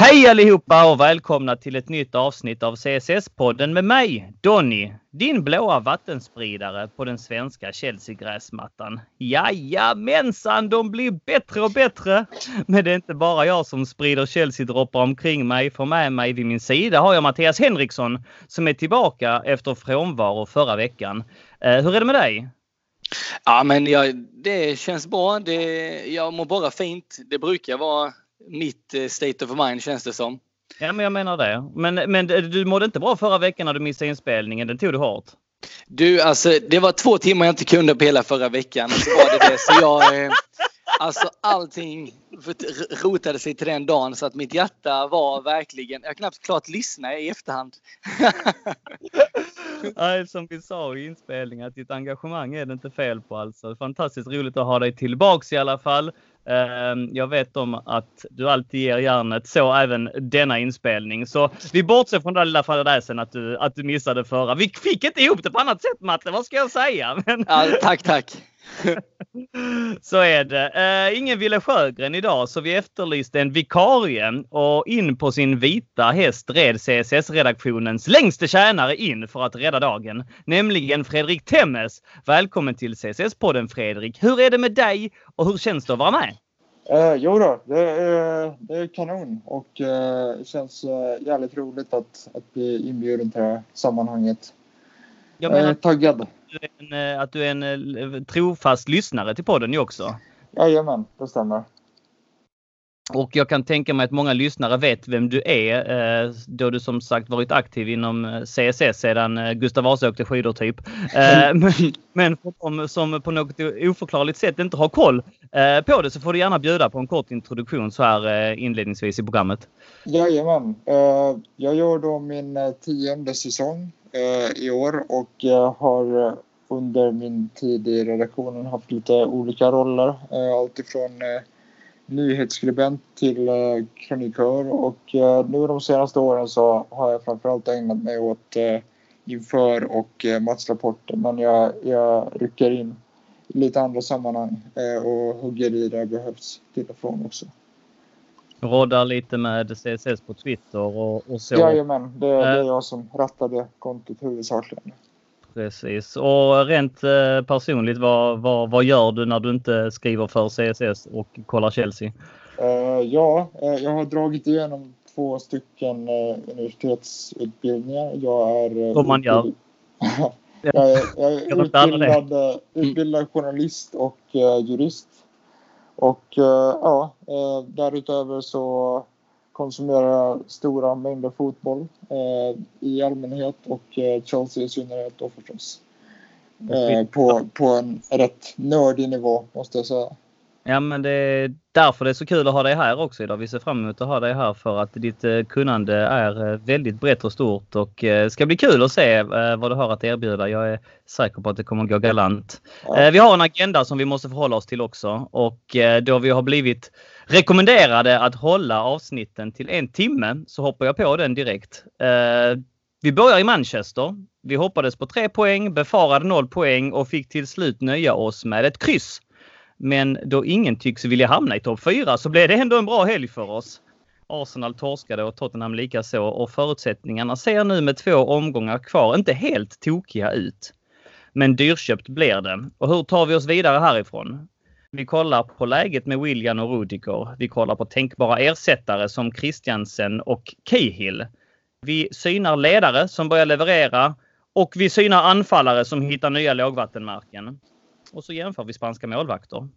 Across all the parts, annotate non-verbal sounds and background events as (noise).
Hej allihopa och välkomna till ett nytt avsnitt av CSS-podden med mig, Donny, din blåa vattenspridare på den svenska Chelsea-gräsmattan. Jajamensan, de blir bättre och bättre! Men det är inte bara jag som sprider Chelsea-droppar omkring mig. För med mig vid min sida har jag Mattias Henriksson som är tillbaka efter frånvaro förra veckan. Eh, hur är det med dig? Ja, men jag, det känns bra. Det, jag mår bara fint. Det brukar vara mitt eh, state of mind känns det som. Ja, men jag menar det. Men, men du mådde inte bra förra veckan när du missade inspelningen. Den tog du hårt. Du, alltså det var två timmar jag inte kunde på hela förra veckan. Så var det det. Så jag, eh, alltså allting rotade sig till den dagen så att mitt hjärta var verkligen, jag knappt klart lyssna i efterhand. (laughs) Nej, som vi sa i inspelningen, att ditt engagemang är det inte fel på alltså. Fantastiskt roligt att ha dig tillbaks i alla fall. Ehm, jag vet om att du alltid ger järnet, så även denna inspelning. Så vi bortser från den lilla fadäsen att du, att du missade förra. Vi fick inte ihop det på annat sätt Matte, vad ska jag säga? (laughs) Men... Ja, tack, tack. (laughs) så är det. Uh, ingen ville Sjögren idag så vi efterlyste en vikarie och in på sin vita häst red CSS-redaktionens längste tjänare in för att rädda dagen. Nämligen Fredrik Temmes. Välkommen till CSS-podden Fredrik. Hur är det med dig och hur känns det att vara med? Uh, jo då, det är, det är kanon och det känns uh, jävligt roligt att, att bli inbjuden till det här sammanhanget. Jag menar, taggad du är en, eh, att du är en eh, trofast lyssnare till podden ju också. Jajamän, det stämmer. Och jag kan tänka mig att många lyssnare vet vem du är eh, då du som sagt varit aktiv inom CSS sedan Gustav Vasa åkte skidor typ. Men för de som på något oförklarligt sätt inte har koll på det så får du gärna bjuda på en kort introduktion så här inledningsvis i programmet. Jajamän. Jag gör då min tionde säsong Eh, i år och jag har eh, under min tid i redaktionen haft lite olika roller. Eh, alltifrån nyhetsskribent till krönikör och nu de senaste åren så har jag framförallt ägnat mig åt inför och matchrapporter men jag, jag rycker in i lite andra sammanhang och hugger i där det behövs till och från också. Roddar lite med CSS på Twitter och, och så. Jajamän, det, det är jag som rattar det kontot huvudsakligen. Precis. Och rent eh, personligt, vad, vad, vad gör du när du inte skriver för CSS och kollar Chelsea? Uh, ja, uh, jag har dragit igenom två stycken universitetsutbildningar. Jag är... Som man gör. (laughs) jag är, jag är utbildad, utbildad journalist och jurist. Och eh, ja, eh, därutöver så konsumerar jag stora mängder fotboll eh, i allmänhet och Chelsea i synnerhet då förstås. På, på en rätt nördig nivå måste jag säga. Ja, men det är därför det är så kul att ha dig här också idag. Vi ser fram emot att ha dig här för att ditt eh, kunnande är eh, väldigt brett och stort och eh, ska bli kul att se vad du har att erbjuda. Jag är säker på att det kommer att gå galant. Vi har en agenda som vi måste förhålla oss till också och då vi har blivit rekommenderade att hålla avsnitten till en timme så hoppar jag på den direkt. Vi börjar i Manchester. Vi hoppades på tre poäng, befarade noll poäng och fick till slut nöja oss med ett kryss men då ingen tycks vilja hamna i topp 4 så blev det ändå en bra helg för oss. Arsenal torskade och Tottenham likaså och förutsättningarna ser nu med två omgångar kvar inte helt tokiga ut. Men dyrköpt blir det. Och hur tar vi oss vidare härifrån? Vi kollar på läget med William och Rudiger. Vi kollar på tänkbara ersättare som Christiansen och Cahill. Vi synar ledare som börjar leverera och vi synar anfallare som hittar nya lågvattenmärken och så jämför vi spanska målvakter.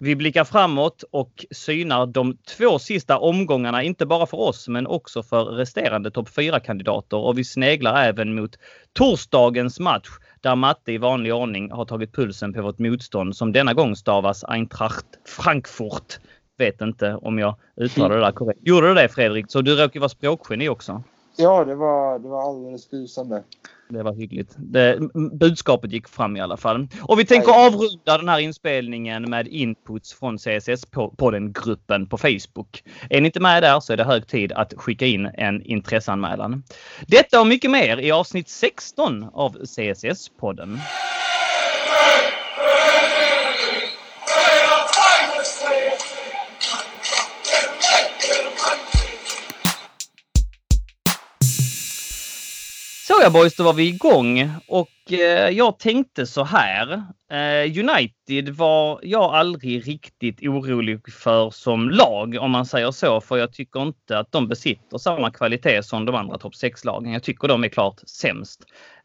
Vi blickar framåt och synar de två sista omgångarna, inte bara för oss men också för resterande topp 4-kandidater och vi sneglar även mot torsdagens match där Matte i vanlig ordning har tagit pulsen på vårt motstånd som denna gång stavas Eintracht Frankfurt. Vet inte om jag uttalade det där korrekt. Gjorde du det Fredrik? Så du råkar vara språkgeni också? Ja, det var, det var alldeles lysande. Det var hyggligt. Det, budskapet gick fram i alla fall. Och vi tänker avrunda den här inspelningen med inputs från CSS på, på den gruppen på Facebook. Är ni inte med där så är det hög tid att skicka in en intresseanmälan. Detta och mycket mer i avsnitt 16 av CSS-podden. Ja, boys, då var vi igång och eh, jag tänkte så här. Eh, United var jag aldrig riktigt orolig för som lag om man säger så. För jag tycker inte att de besitter samma kvalitet som de andra topp 6-lagen. Jag tycker de är klart sämst.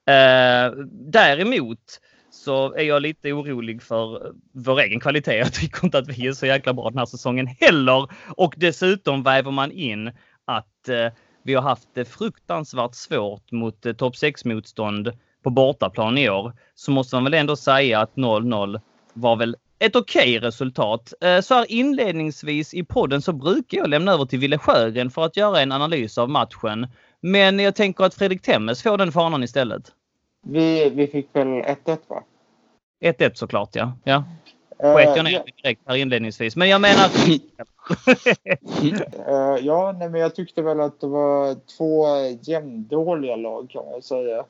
Eh, däremot så är jag lite orolig för vår egen kvalitet. Jag tycker inte att vi är så jäkla bra den här säsongen heller. Och dessutom väver man in att eh, vi har haft det fruktansvärt svårt mot eh, topp 6 motstånd på bortaplan i år. Så måste man väl ändå säga att 0-0 var väl ett okej okay resultat. Eh, så här inledningsvis i podden så brukar jag lämna över till Wille Sjögren för att göra en analys av matchen. Men jag tänker att Fredrik Temmes får den fanan istället. Vi, vi fick väl 1-1 va? 1-1 såklart ja. ja. Sket jag ner uh, direkt här inledningsvis. Men jag menar... uh, (laughs) ja, nej, men jag tyckte väl att det var två jämndåliga lag kan man säga.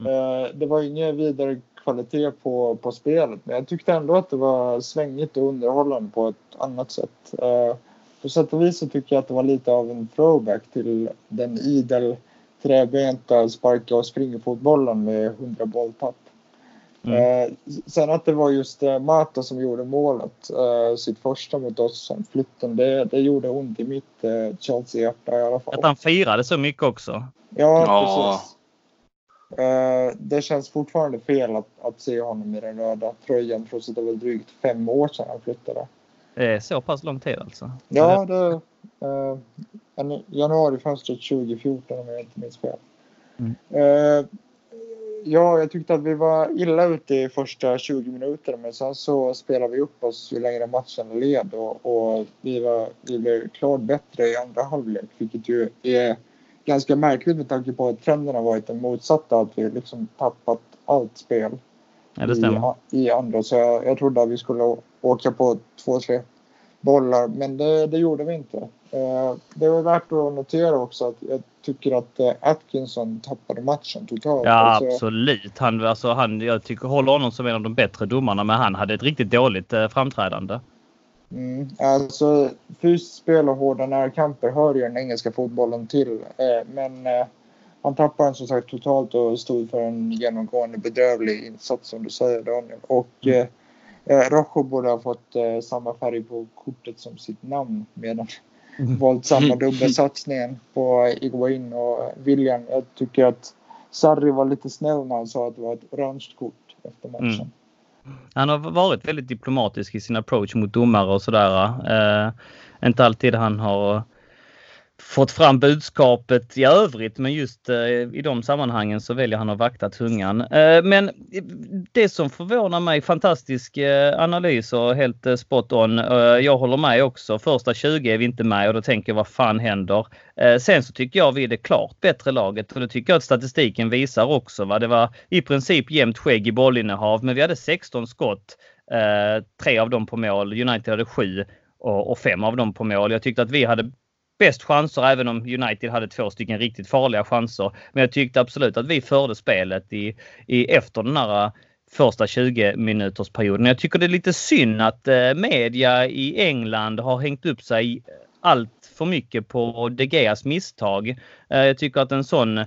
Mm. Uh, det var ingen vidare kvalitet på, på spelet, men jag tyckte ändå att det var svängigt och underhållande på ett annat sätt. Uh, på sätt och vis så tycker jag att det var lite av en throwback till den idel träbenta sparka och springfotbollen med 100 bolltapp. Mm. Eh, sen att det var just eh, Mata som gjorde målet, eh, sitt första mot oss som flytten, det, det gjorde ont i mitt eh, Chelsea-hjärta i alla fall. Att han firade så mycket också. Ja, ja. precis. Eh, det känns fortfarande fel att, att se honom i den röda tröjan trots att det var drygt fem år sedan han flyttade. Det är så pass lång tid alltså? Ja, det, eh, januarifönstret 2014 om jag inte minns fel. Mm. Ja, jag tyckte att vi var illa ute i första 20 minuterna men sen så spelade vi upp oss ju längre matchen led och, och vi, var, vi blev klart bättre i andra halvlek vilket ju är ganska märkligt med tanke på att trenden har varit den motsatta att vi liksom tappat allt spel ja, det stämmer. I, i andra så jag, jag trodde att vi skulle åka på två, tre bollar men det, det gjorde vi inte. Eh, det var värt att notera också att jag tycker att eh, Atkinson tappade matchen totalt. Ja alltså, absolut. Han, alltså, han, jag tycker håller honom som en av de bättre domarna men han hade ett riktigt dåligt eh, framträdande. Mm, alltså fysiskt spel och hårda närkamper hör ju den engelska fotbollen till. Men han tappade den som sagt totalt och stod för en genomgående bedrövlig insats som du säger Daniel. Och mm. eh, Rojo borde ha fått eh, samma färg på kortet som sitt namn medan. Våldsamma (laughs) dubbelsatsningen på Iguain och William. Jag tycker att Sarri var lite snäll när han sa att det var ett orange kort efter matchen. Mm. Han har varit väldigt diplomatisk i sin approach mot domare och sådär. Eh, inte alltid han har fått fram budskapet i övrigt men just eh, i de sammanhangen så väljer han att vakta tungan. Eh, men det som förvånar mig, fantastisk eh, analys och helt spot on. Jag håller med också. Första 20 är vi inte med och då tänker jag vad fan händer? Sen så tycker jag vi är det klart bättre laget och det tycker jag att statistiken visar också. Va? Det var i princip jämnt skägg i bollinnehav men vi hade 16 skott. Tre av dem på mål. United hade sju och fem av dem på mål. Jag tyckte att vi hade bäst chanser även om United hade två stycken riktigt farliga chanser. Men jag tyckte absolut att vi förde spelet i, i efter den här eh, första 20 minuters perioden. Jag tycker det är lite synd att eh, media i England har hängt upp sig allt för mycket på De Geas misstag. Eh, jag tycker att en sån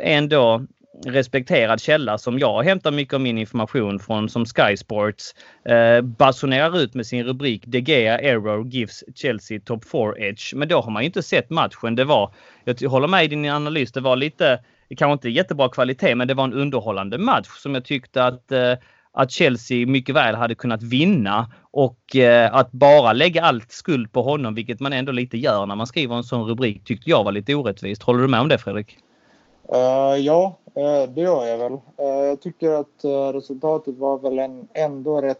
ändå respekterad källa som jag hämtar mycket av min information från som Sky Sports eh, basunerar ut med sin rubrik De Gea Error gives Chelsea top 4 edge. Men då har man ju inte sett matchen. Det var, jag håller med i din analys, det var lite, kanske inte jättebra kvalitet, men det var en underhållande match som jag tyckte att eh, att Chelsea mycket väl hade kunnat vinna och eh, att bara lägga allt skuld på honom, vilket man ändå lite gör när man skriver en sån rubrik, tyckte jag var lite orättvist. Håller du med om det Fredrik? Uh, ja, det gör jag väl. Uh, jag tycker att resultatet var väl en, ändå rätt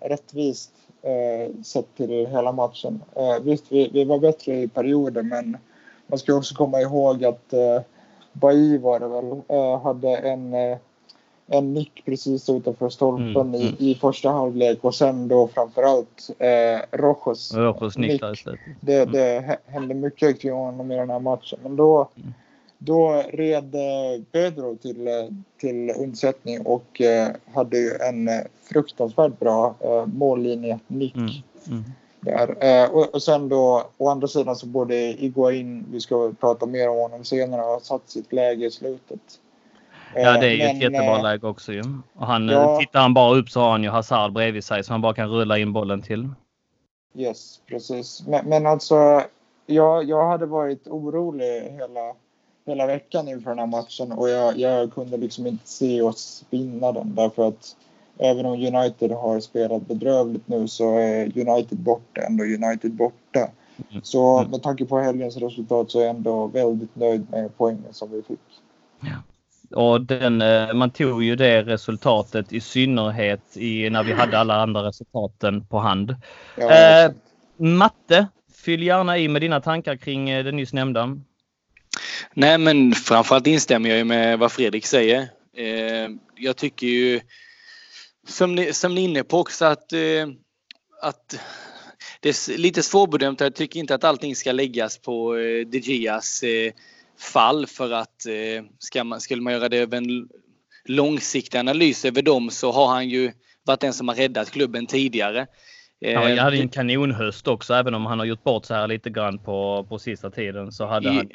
rättvist sett till hela matchen. visst, vi, vi, var bättre i perioder men man ska också komma ihåg att uh, Bailly var det väl, hade en, en nick precis utanför stolpen mm, i, mm. i första halvlek och sen då framförallt eh, Rojos, Rojos nick. Det, mm. det hände mycket kring honom i den här matchen men då mm då red eh, Pedro till, eh, till undsättning och eh, hade ju en fruktansvärt bra mållinje-nick. Mm. Mm. Där. Och, och sen då å andra sidan så borde Iguain, vi ska prata mer om honom senare, ha satt sitt läge i slutet. Ja, det är ju Men, ett jättebra läge också ju. Och han, ja. Tittar han bara upp så har han ju Hazard bredvid sig som han bara kan rulla in bollen till. Yes, precis. Men, men alltså, jag, jag hade varit orolig hela, hela veckan inför den här matchen och jag, jag kunde liksom inte se oss vinna den därför att även om United har spelat bedrövligt nu så är United borta ändå United borta. Mm. Så Mm. med tanke på helgens resultat så är jag ändå väldigt nöjd med poängen som vi fick. Och den, eh, man tog ju det resultatet i synnerhet i, när vi hade alla andra resultaten på hand. Ja, Eh. Matte, fyll gärna i med dina tankar kring eh, det nyss nämnda. Nej, men framförallt instämmer jag med vad Fredrik säger. Eh, jag tycker ju, som ni, som ni är inne på också, att, eh, att det är lite svårbedömt. Jag tycker inte att allting ska läggas på eh, De Gias eh, fall för att ska man, skulle man göra det över en långsiktig analys över dem så har han ju varit den som har räddat klubben tidigare. Ja, jag hade ju en kanonhöst också även om han har gjort bort sig här lite grann på, på sista tiden så hade han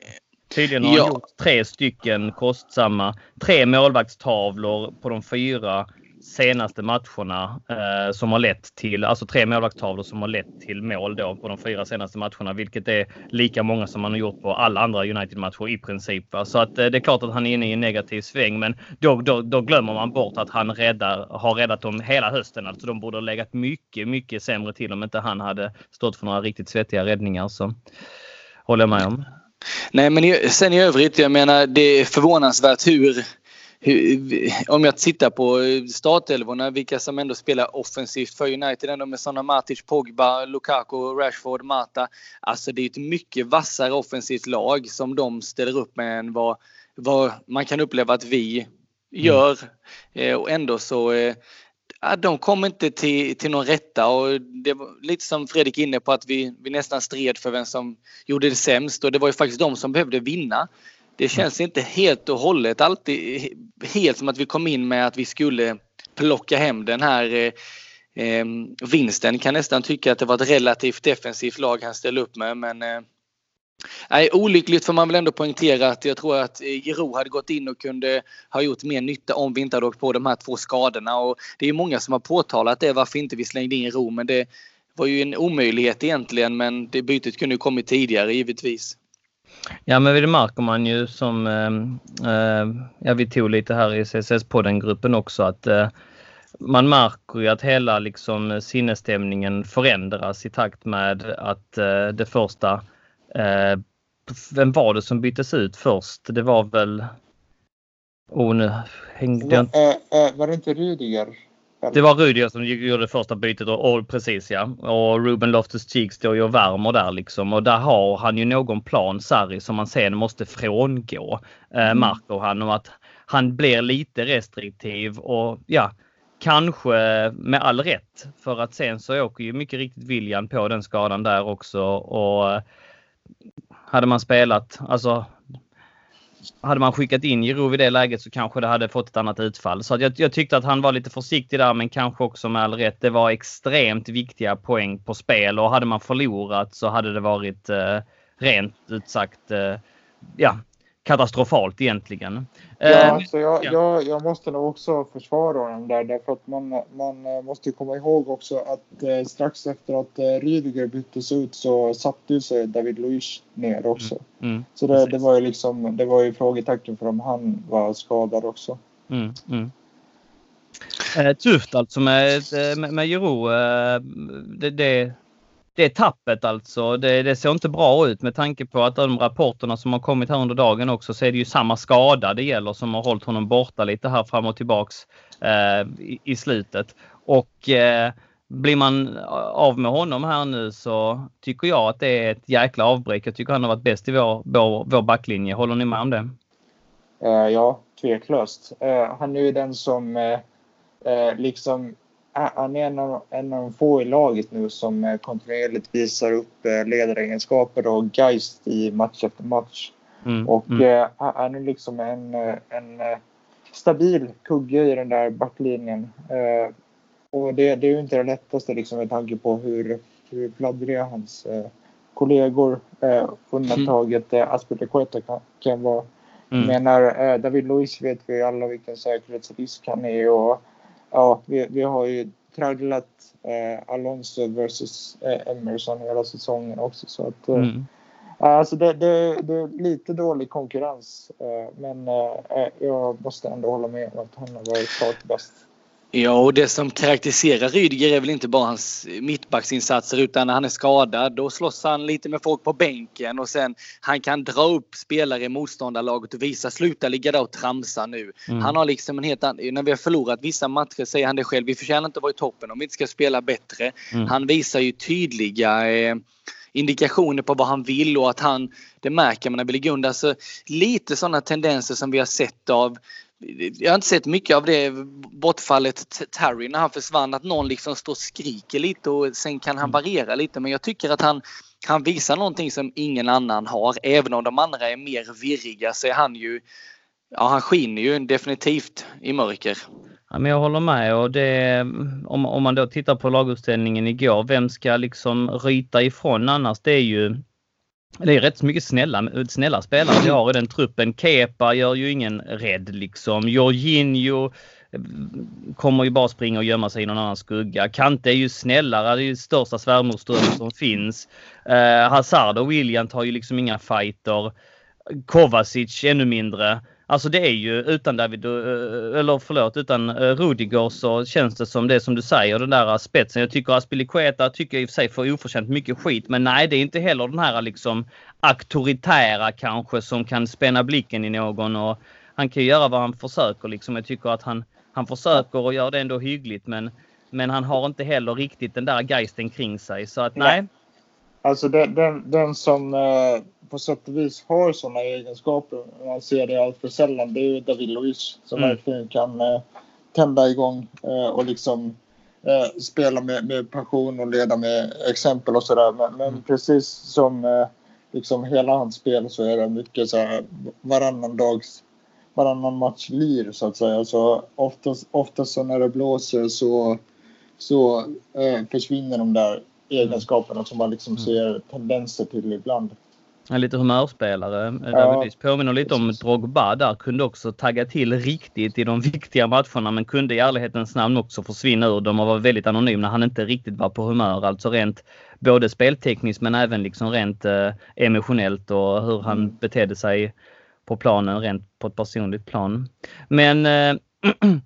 Tydligen har Ja. han gjort tre stycken kostsamma, tre målvaktstavlor på de fyra senaste matcherna eh, som har lett till, alltså tre målvaktstavlor som har lett till mål då på de fyra senaste matcherna, vilket är lika många som man har gjort på alla andra United-matcher i princip. Va? Så att eh, det är klart att han är inne i en negativ sväng, men då, då, då glömmer man bort att han räddar, har räddat dem hela hösten. Alltså de borde ha legat mycket, mycket sämre till om inte han hade stått för några riktigt svettiga räddningar. Så håller jag med om. Nej, men sen i övrigt, jag menar det är förvånansvärt hur, hur om jag tittar på startelvorna, vilka som ändå spelar offensivt för United ändå med sådana Matic, Pogba, Lukaku, Rashford, Mata. Alltså det är ett mycket vassare offensivt lag som de ställer upp med än vad, vad man kan uppleva att vi gör. Eh, och ändå så eh, Ja, de kom inte till, till någon rätta och det var lite som Fredrik inne på att vi, vi nästan stred för vem som gjorde det sämst och det var ju faktiskt de som behövde vinna. Det känns inte helt och hållet alltid helt som att vi kom in med att vi skulle plocka hem den här eh, eh, vinsten. Kan nästan tycka att det var ett relativt defensivt lag han ställde upp med men eh, Nej, olyckligt får man väl ändå poängtera att jag tror att eh, Giro hade gått in och kunde ha gjort mer nytta om vi inte hade åkt på de här två skadorna. Och det är många som har påtalat det, varför inte vi slängde in Giro. Men det var ju en omöjlighet egentligen, men det bytet kunde ju kommit tidigare givetvis. Ja, men det märker man ju som, ehm, eh, ja vi tog lite här i CSS-podden-gruppen också att eh, man märker ju att hela liksom sinnesstämningen förändras i takt med att eh, det första, eh, vem var det som byttes ut först? Det var väl, oh nu hängde jag äh, äh, var det inte Rydiger? det var Rudiger som gjorde första bytet och, och precis ja. Och Ruben Loftus-Cheek står ju och värmer där liksom. Och där har han ju någon plan, Sarri, som man sen måste frångå. Eh, märker han. Och att han blir lite restriktiv och ja, kanske med all rätt. För att sen så åker ju mycket riktigt William på den skadan där också. Och eh, hade man spelat, alltså hade man skickat in Giroud i det läget så kanske det hade fått ett annat utfall. Så att jag, jag tyckte att han var lite försiktig där men kanske också med all rätt. Det var extremt viktiga poäng på spel och hade man förlorat så hade det varit eh, rent ut sagt eh, ja, katastrofalt egentligen. Ja, Eh, så jag, ja. jag, jag måste nog också försvara honom där därför att man, man eh, måste komma ihåg också att eh, strax efter att eh, Rydiger byttes ut så satte sig David Luiz ner också. mm, Så det, det var ju liksom, det var ju frågetecken för om han var skadad också. Mm, mm. Eh, tufft alltså med, eh, med, med Giroud. Eh, det, det, det tappet alltså. Det, det ser inte bra ut med tanke på att de rapporterna som har kommit här under dagen också så är det ju samma skada det gäller som har hållit honom borta lite här fram och tillbaks eh, i, i slutet. Och eh, blir man av med honom här nu så tycker jag att det är ett jäkla avbräck. Jag tycker han har varit bäst i vår, vår, vår backlinje. Håller ni med om det? Eh, ja, tveklöst. Eh, han är ju den som eh, liksom han är en av, en av de få i laget nu som eh, kontinuerligt visar upp eh, ledaregenskaper och geist i match efter match. Mm, Och mm, eh, han är liksom en, eh, en eh, stabil kugge i den där backlinjen. Eh, och det, det är ju inte det lättaste liksom med tanke på hur, hur pladdriga hans eh, kollegor, eh, undantaget eh, Aspilicueta kan, kan vara, Mm. Menar, eh, David Luiz vet vi alla vilken säkerhetsrisk han är och ja, vi, vi har ju tragglat eh, Alonso versus eh, Emerson hela säsongen också. Så att, eh, mm. Alltså det, det, det, är lite dålig konkurrens, eh, men eh, jag måste ändå hålla med om att han har varit klart bäst. Ja, och det som karaktäriserar Rydiger är väl inte bara hans mittbacksinsatser utan när han är skadad då slåss han lite med folk på bänken och sen han kan dra upp spelare i motståndarlaget och visa sluta ligga där och tramsa nu. Mm. Han har liksom en helt annan, när vi har förlorat vissa matcher säger han det själv, vi förtjänar inte att vara i toppen om vi inte ska spela bättre. Mm. Han visar ju tydliga eh, indikationer på vad han vill och att han, det märker man när vi ligger under. Alltså, lite sådana tendenser som vi har sett av jag har inte sett mycket av det bortfallet Terry när han försvann. Att någon liksom står och skriker lite och sen kan han mm. variera lite. Men jag tycker att han, han visar någonting som ingen annan har. Även om de andra är mer virriga så är han ju... Ja, han skiner ju definitivt i mörker. Ja, men jag håller med och det, om, om man då tittar på laguppställningen igår, vem ska liksom ryta ifrån annars? Det är ju det är rätt mycket snälla, snälla spelare vi har i den truppen. Kepa gör ju ingen rädd liksom. Jorginho eh, kommer ju bara springa och gömma sig i någon annan skugga. Kante är ju snällare, det är ju största svärmorsdrömmen som finns. Eh, Hazard och William tar ju liksom inga fighter. Kovacic ännu mindre. Alltså det är ju utan David, eh, eller förlåt, utan eh, Rudiger så känns det som det som du säger, den där spetsen. Jag tycker Aspilicueta tycker jag i och för sig får oförtjänt mycket skit, men nej det är inte heller den här liksom auktoritära kanske som kan spänna blicken i någon och han kan ju göra vad han försöker liksom. Jag tycker att han, han försöker och gör det ändå hyggligt men, men han har inte heller riktigt den där geisten kring sig så att nej. Alltså den, den, den som eh på sätt och vis har sådana egenskaper. Man ser det allt för sällan. Det är ju David Luiz som mm. verkligen kan eh, tända igång eh, och liksom eh, spela med, med passion och leda med exempel och sådär. Men, men mm. precis som eh, liksom hela hans spel så är det mycket så här varannan dags varannan match lir så att säga. Så oftast, oftast så när det blåser så, så eh, försvinner de där egenskaperna som man liksom mm. ser tendenser till ibland. En lite humörspelare. Ja. Påminner lite om Drogba där. Kunde också tagga till riktigt i de viktiga matcherna men kunde i ärlighetens namn också försvinna ur dem och var väldigt anonym när han inte riktigt var på humör. Alltså rent både speltekniskt men även liksom rent eh, emotionellt och hur han mm. betedde sig på planen rent på ett personligt plan. Men eh, (clears throat)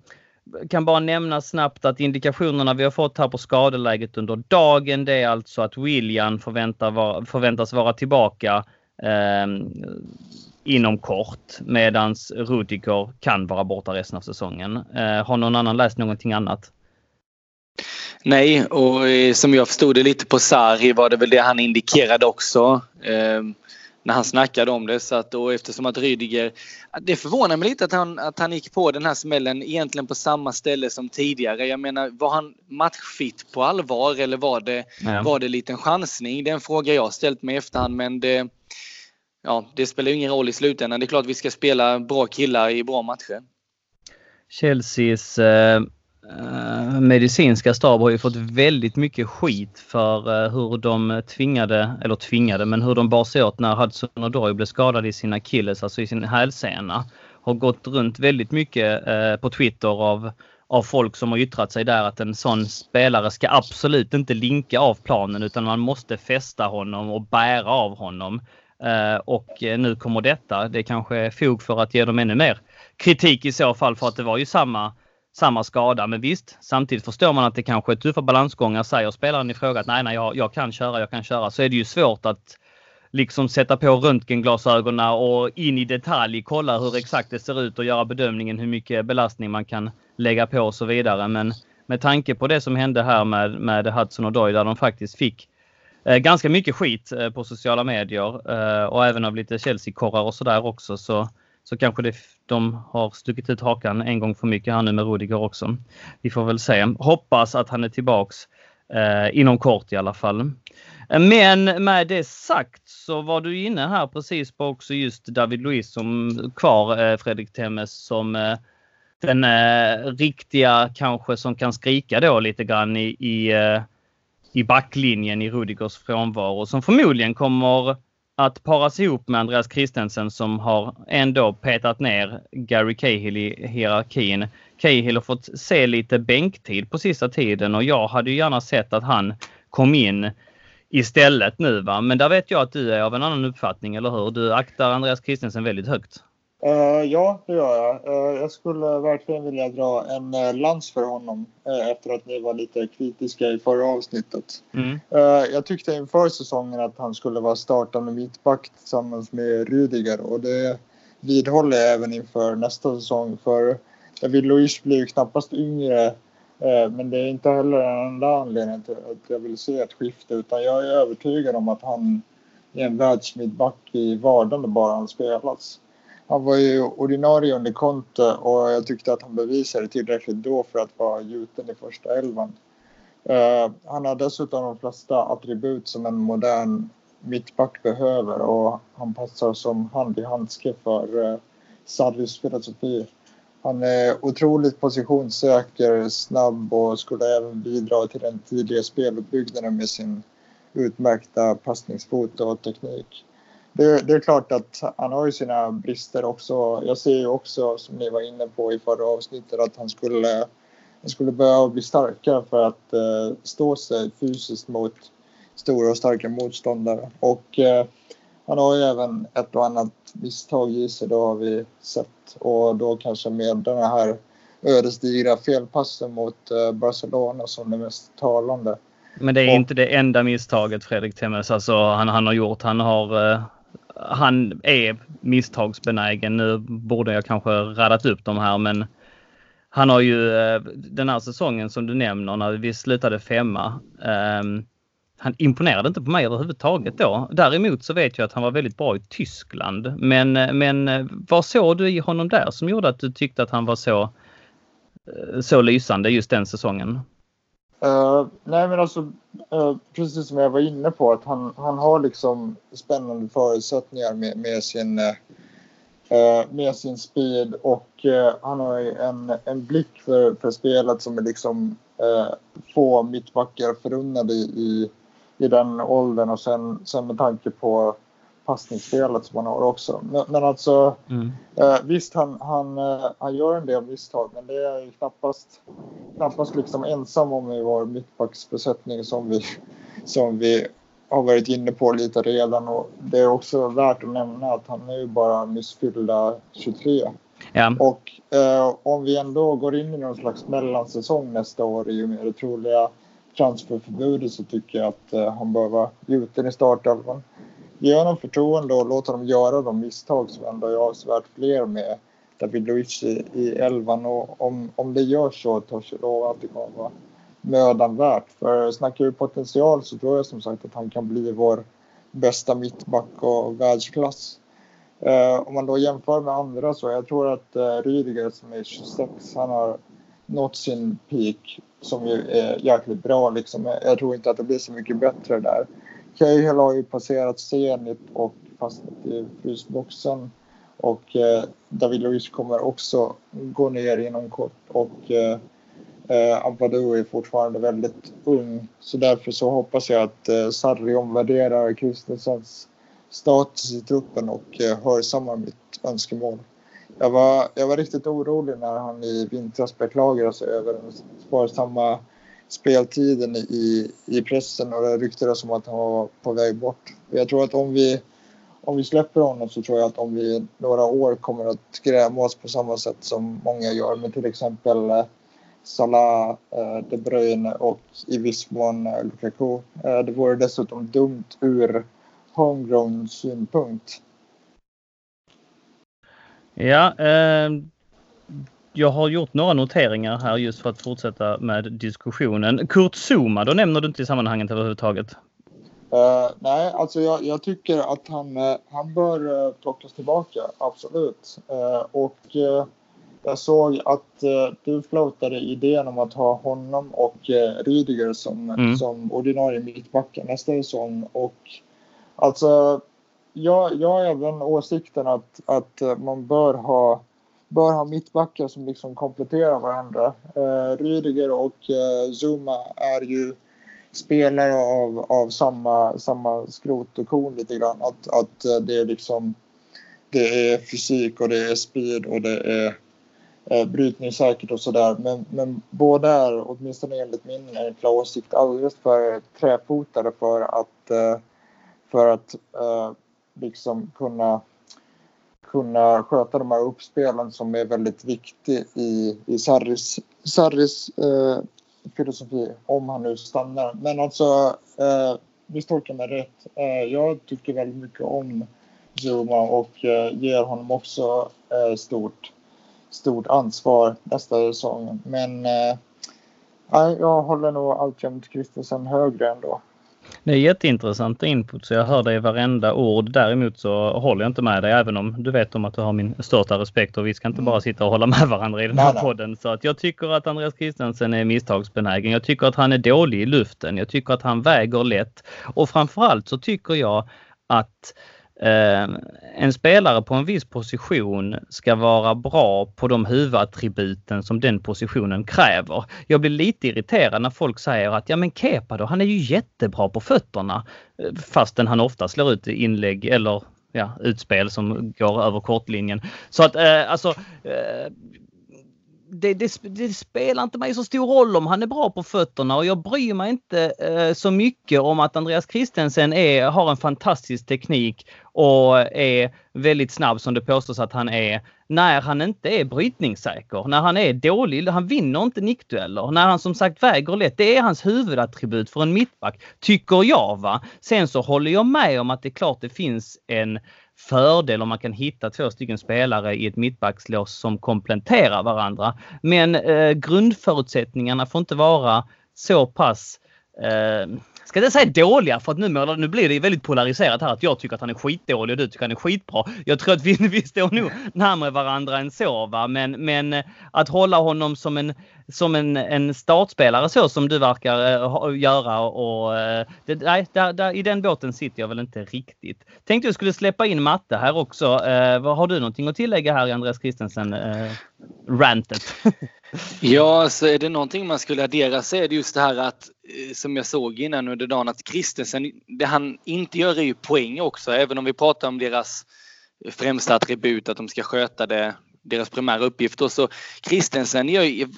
kan bara nämna snabbt att indikationerna vi har fått här på skadeläget under dagen det är alltså att William förväntas vara tillbaka eh, inom kort medans Rudiger kan vara borta resten av säsongen. Eh, har någon annan läst någonting annat? Nej, och eh, som jag förstod det lite på Sarri var det väl det han indikerade också. Eh, när han snackade om det. Så att, och eftersom att Rydiger... Det förvånar mig lite att han, att han gick på den här smällen egentligen på samma ställe som tidigare. Jag menar, var han matchfit på allvar eller var det, ja. var det liten chansning? Det är en fråga jag ställt mig i efterhand men det, ja, det spelar ingen roll i slutändan. Det är klart att vi ska spela bra killar i bra matcher. Chelseas eh, Eh, medicinska stab har ju fått väldigt mycket skit för eh, hur de tvingade, eller tvingade, men hur de bar sig åt när Hudson Odoi blev skadad i sin akilles, alltså i sin hälsena. Har gått runt väldigt mycket eh, på Twitter av, av folk som har yttrat sig där att en sån spelare ska absolut inte linka av planen utan man måste fästa honom och bära av honom. Eh, och nu kommer detta. Det kanske är fog för att ge dem ännu mer kritik i så fall för att det var ju samma samma skada. Men visst, samtidigt förstår man att det kanske är tuffa balansgångar. Säger spelaren i fråga att nej, nej, jag, jag kan köra, jag kan köra. Så är det ju svårt att liksom sätta på röntgenglasögonen och in i detalj kolla hur exakt det ser ut och göra bedömningen hur mycket belastning man kan lägga på och så vidare. Men med tanke på det som hände här med, med Hudson och Doy där de faktiskt fick eh, ganska mycket skit eh, på sociala medier eh, och även av lite Chelsea-korrar och sådär också så så kanske det, de har stuckit ut hakan en gång för mycket här nu med Rudiger också. Vi får väl se. Hoppas att han är tillbaks eh, inom kort i alla fall. Eh, men med det sagt så var du inne här precis på också just David Luiz som kvar, eh, Fredrik Temmes, som eh, den eh, riktiga kanske som kan skrika då lite grann i, i, eh, i backlinjen i Rudigers frånvaro som förmodligen kommer att paras ihop med Andreas Christensen som har ändå petat ner Gary Cahill i hierarkin. Cahill har fått se lite bänktid på sista tiden och jag hade ju gärna sett att han kom in istället nu. Va? Men där vet jag att du är av en annan uppfattning, eller hur? Du aktar Andreas Christensen väldigt högt. Uh, ja, det gör jag. Uh, jag skulle verkligen vilja dra en uh, lans för honom efter att ni var lite kritiska i förra avsnittet. Mm. jag tyckte inför säsongen att han skulle vara startande mittback tillsammans med Rudiger och det vidhåller jag även inför nästa säsong. För David Luiz blir ju knappast yngre men det är inte heller den enda anledningen till att jag vill se ett skifte utan jag är övertygad om att han är en världsmittback i vardande bara han spelas. Han var ju ordinarie under Conte och jag tyckte att han bevisade tillräckligt då för att vara gjuten i första elvan. Uh, han har dessutom de flesta attribut som en modern mittback behöver och han passar som hand i handske för uh, Sarris filosofi. Han är otroligt positionssäker, snabb och skulle även bidra till den tidiga speluppbyggnaden med sin utmärkta passningsfot och teknik det, det, är klart att han har ju sina brister också. Jag ser ju också, som ni var inne på i förra avsnittet, att han skulle, han skulle behöva bli starkare för att uh, stå sig fysiskt mot stora och starka motståndare. Och uh, han har ju även ett och annat misstag i sig, det har vi sett. Och då kanske med den här ödesdigra felpassen mot uh, Barcelona som det mest talande. Men det är och, inte det enda misstaget Fredrik Temmes alltså, han, han har gjort. Han har han är misstagsbenägen. Nu borde jag kanske radat upp de här men han har ju eh, den här säsongen som du nämner när vi slutade femma. Ehm, han imponerade inte på mig överhuvudtaget då. Däremot så vet jag att han var väldigt bra i Tyskland. Men, eh, men eh, vad såg du i honom där som gjorde att du tyckte att han var så, så lysande just den säsongen? Uh, nej men alltså uh, precis som jag var inne på att han, han har liksom spännande förutsättningar med, med sin uh, med sin speed och han har en, en blick för, för spelet som är liksom få mittbackar förunnade i, i, i den åldern. Och sen, sen med tanke på passningsspelet som han har också. Men, men alltså, mm. eh, visst han, han, eh, han gör en del misstag men det är ju knappast, knappast liksom ensam om i vår mittbacksbesättning som vi, som vi har varit inne på lite redan och det är också värt att nämna att han är ju bara missfyllda 23. Ja. Och eh, om vi ändå går in i någon slags mellansäsong nästa år i och med det troliga transferförbudet så tycker jag att eh, han bör vara gjuten i startelvan ge honom förtroende och låta dem göra de misstag som ändå är avsevärt fler med David Luiz i, i elvan. Och om, om det gör så törs jag lova att det kommer vara mödan värt. För snackar vi potential så tror jag som sagt att han kan bli vår bästa mittback och världsklass. Eh, om man då jämför med andra så jag tror att eh, Rydiger som är 26, han har nått sin peak som ju är jäkligt bra liksom. Jag tror inte att det blir så mycket bättre där. Cahill har ju passerat Zenit och fastnat i frysboxen. Och eh, David Luiz kommer också gå ner inom kort. Och eh, eh, Ampadu är fortfarande väldigt ung. Så därför så hoppas jag att eh, Sarri omvärderar Kristensens status i truppen och eh, hörsammar mitt önskemål. Jag var, jag var riktigt orolig när han i vintras beklagade sig över den sparsamma speltiden i, i pressen och det ryktades om att han var på väg bort. Jag tror att om vi, om vi släpper honom så tror jag att om vi några år kommer att gräma oss på samma sätt som många gör med till exempel eh, Salah, eh, De Bruyne och i viss mån eh, Lukaku. Det vore dessutom dumt ur homegrown synpunkt. Ja, eh, jag har gjort några noteringar här just för att fortsätta med diskussionen. Kurt Zuma, då nämner du inte i sammanhanget överhuvudtaget. Uh, nej, alltså jag, jag, tycker att han, uh, han bör uh, plockas tillbaka, absolut. Uh, och jag såg att du floatade idén om att ha honom och Rydiger som, mm. som ordinarie mittbackar nästa säsong. Och alltså, jag, jag har även åsikten att, att man bör ha bör ha mittbackar som liksom kompletterar varandra. Eh, Rydiger och eh, Zuma är ju spelare av, av samma, samma skrot och korn lite grann. Att, att eh, det är liksom det är fysik och det är speed och det är eh, brytningssäkert och sådär. Men, men båda är, åtminstone enligt min eh, enkla åsikt, alldeles för träfotade för att, eh, för att eh, liksom kunna kunna sköta de här uppspelen som är väldigt viktig i, i Sarris, Sarris eh, filosofi, om han nu stannar. Men alltså, eh, misstolka mig rätt. Eh, jag tycker väldigt mycket om Zuma och eh, ger honom också eh, stort, stort ansvar nästa säsong. Men eh, jag håller nog alltjämt Kristensen högre ändå. Det är jätteintressanta input så jag hör dig varenda ord. Däremot så håller jag inte med dig även om du vet om att du har min största respekt och vi ska inte bara sitta och hålla med varandra i den här podden. Så att jag tycker att Andreas Christensen är misstagsbenägen. Jag tycker att han är dålig i luften. Jag tycker att han väger lätt och framförallt så tycker jag att Ehm, en spelare på en viss position ska vara bra på de huvudattributen som den positionen kräver. Jag blir lite irriterad när folk säger att ja men Kepa då, han är ju jättebra på fötterna. Ehm, fastän han ofta slår ut inlägg eller ja, utspel som går över kortlinjen. Så att eh, alltså eh, det, det, det, spelar inte mig så stor roll om han är bra på fötterna och jag bryr mig inte eh, så mycket om att Andreas Christensen är, har en fantastisk teknik och är väldigt snabb som det påstås att han är när han inte är brytningssäker. När han är dålig, han vinner inte nickdueller. När han som sagt väger lätt. Det är hans huvudattribut för en mittback, tycker jag. va. Sen så håller jag med om att det är klart det finns en fördel om man kan hitta två stycken spelare i ett mittbackslås som kompletterar varandra. Men eh, grundförutsättningarna får inte vara så pass eh, ska inte säga dåliga för att nu, nu blir det väldigt polariserat här att jag tycker att han är skitdålig och du tycker att han är skitbra. Jag tror att vi, (laughs) vi står nog närmare varandra än så va. Men, men eh, att hålla honom som en, som en, en startspelare så som du verkar äh, göra och eh, det, nej, där, där, i den båten sitter jag väl inte riktigt. Tänkte jag skulle släppa in matte här också. Äh, vad har du någonting att tillägga här i Andreas Christensen uh, rantet? (laughs) ja, så alltså, är det någonting man skulle addera så är det just det här att som jag såg innan under dagen att Christensen, det han inte gör är ju poäng också, även om vi pratar om deras främsta attribut att de ska sköta det deras primära uppgift. Och så Kristensen gör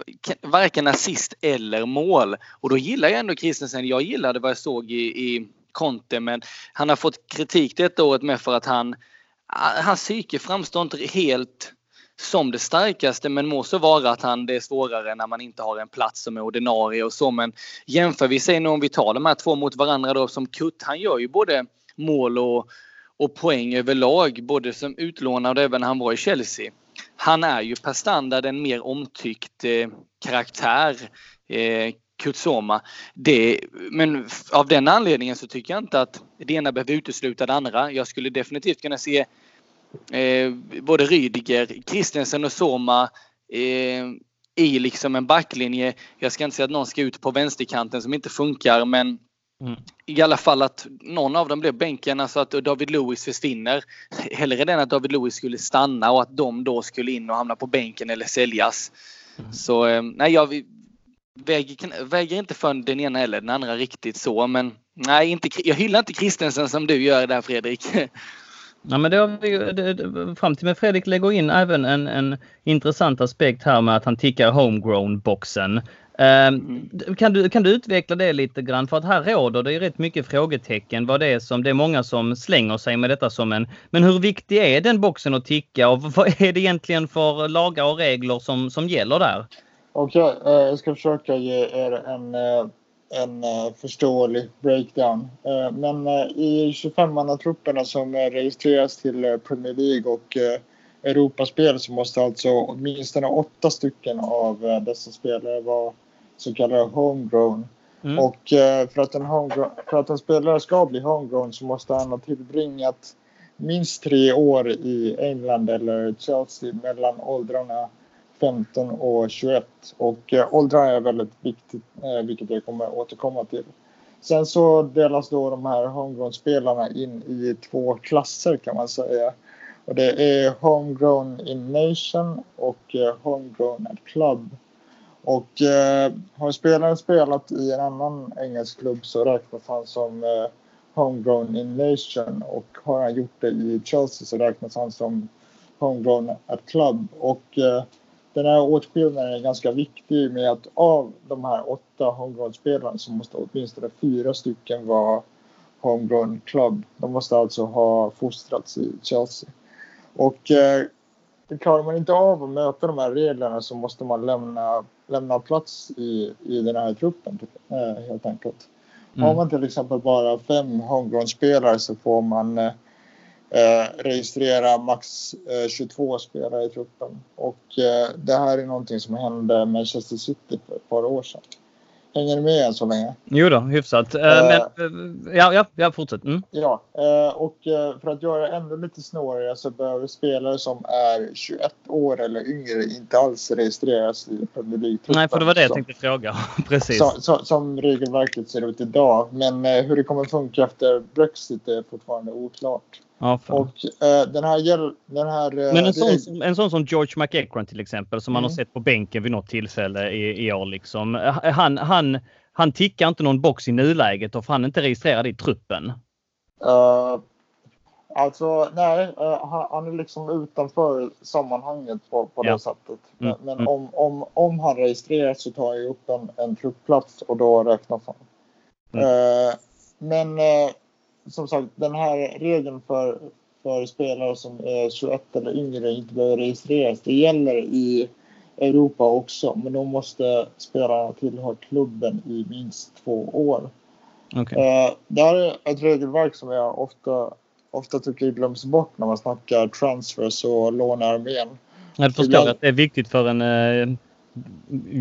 varken assist eller mål. Och då gillar jag ändå Kristensen. Jag gillade vad jag såg i, i Conte men han har fått kritik detta året med för att han hans psyke framstår inte helt som det starkaste men må så vara att han det är svårare när man inte har en plats som är ordinarie och så men jämför vi sig nu om vi tar de här två mot varandra då som Kutt han gör ju både mål och, och poäng överlag både som utlånad och även när han var i Chelsea han är ju per standard en mer omtyckt eh, karaktär. Eh, Kutsoma. Det, men av den anledningen så tycker jag inte att det ena behöver utesluta det andra. Jag skulle definitivt kunna se eh, både Rydiger, Kristensen och Soma eh, i liksom en backlinje. Jag ska inte säga att någon ska ut på vänsterkanten som inte funkar men Mm. I alla fall att någon av dem blir bänken, alltså att David Lewis försvinner. (laughs) Hellre den att David Lewis skulle stanna och att de då skulle in och hamna på bänken eller säljas. Mm. Så eh, nej, jag väger, väger inte för den ena eller den andra riktigt så. Men nej, inte, jag hyllar inte Kristensen som du gör där Fredrik. (laughs) Ja, men det har vi det, fram till med Fredrik lägger in även en, en intressant aspekt här med att han tickar homegrown-boxen. Mm. Ehm, kan, du, kan du utveckla det lite grann? För att här råder det ju rätt mycket frågetecken vad det är som, det är många som slänger sig med detta som en, men hur viktig är den boxen att ticka och vad är det egentligen för lagar och regler som, som gäller där? Okej, okay, eh, jag ska försöka ge er en, eh, en eh, förståelig breakdown. Men i 25-mannatrupperna som registreras till Premier League och Europaspel så måste alltså åtminstone åtta stycken av dessa spelare vara så kallade homegrown. Mm. Och eh, för att, en homegrown, för att en spelare ska bli homegrown så måste han ha tillbringat minst tre år i England eller Chelsea mellan åldrarna 15 och 21. Och eh, åldrar är väldigt viktigt, eh, vilket jag kommer återkomma till. Sen så delas då de här homegrown-spelarna in i två klasser kan man säga. Och det är homegrown in nation och eh, homegrown at club. Och eh, har spelaren spelat i en annan engelsk klubb så räknas han som eh, homegrown in nation och har han gjort det i Chelsea så räknas han som homegrown at club. Och eh, den här åtskillnaden är ganska viktig med att av de här åtta homegrown-spelarna så måste åtminstone fyra stycken vara homegrown club. De måste alltså ha fostrats i Chelsea. Och eh, klarar man inte av att möta de här reglerna så måste man lämna, lämna plats i, i den här truppen eh, helt enkelt. Mm. Har man till exempel bara fem homegrown-spelare så får man eh, eh registrera max eh, 22 spelare i truppen. Och eh, det här är någonting som hände Manchester City för ett par år sedan. Hänger du med än så länge? Jo då, hyfsat. Men, ja, ja, ja, fortsätt. Mm. Ja, och för att göra det ännu lite snårigare så behöver spelare som är 21 år eller yngre inte alls registreras i Premier League. Nej, för det var det jag tänkte fråga. (laughs) Precis. Så, så, som regelverket ser ut idag. Men hur det kommer funka efter Brexit är fortfarande oklart. Ja, och uh, den här, den här uh, Men en sån, som, en sån som George McEachran till exempel som mm. man har mm. sett på bänken vid något tillfälle i, i år liksom. Han, han, han tickar inte någon box i nuläget och han inte registrerad i truppen? Uh, alltså nej, han, han, är liksom utanför sammanhanget på, på ja. det sättet. Mm. Men mm. Om, om, om han registreras så tar han upp en, en truppplats och då räknas han. Mm. men som sagt, den här regeln för, för spelare som är 21 eller yngre inte behöver registreras. Det gäller i Europa också, men då måste spelarna tillhöra klubben i minst två år. Okay. Eh, det här är ett regelverk som jag ofta, ofta tycker glöms bort när man snackar transfers och lånearmén. Jag förstår Ibland... att det är viktigt för en eh,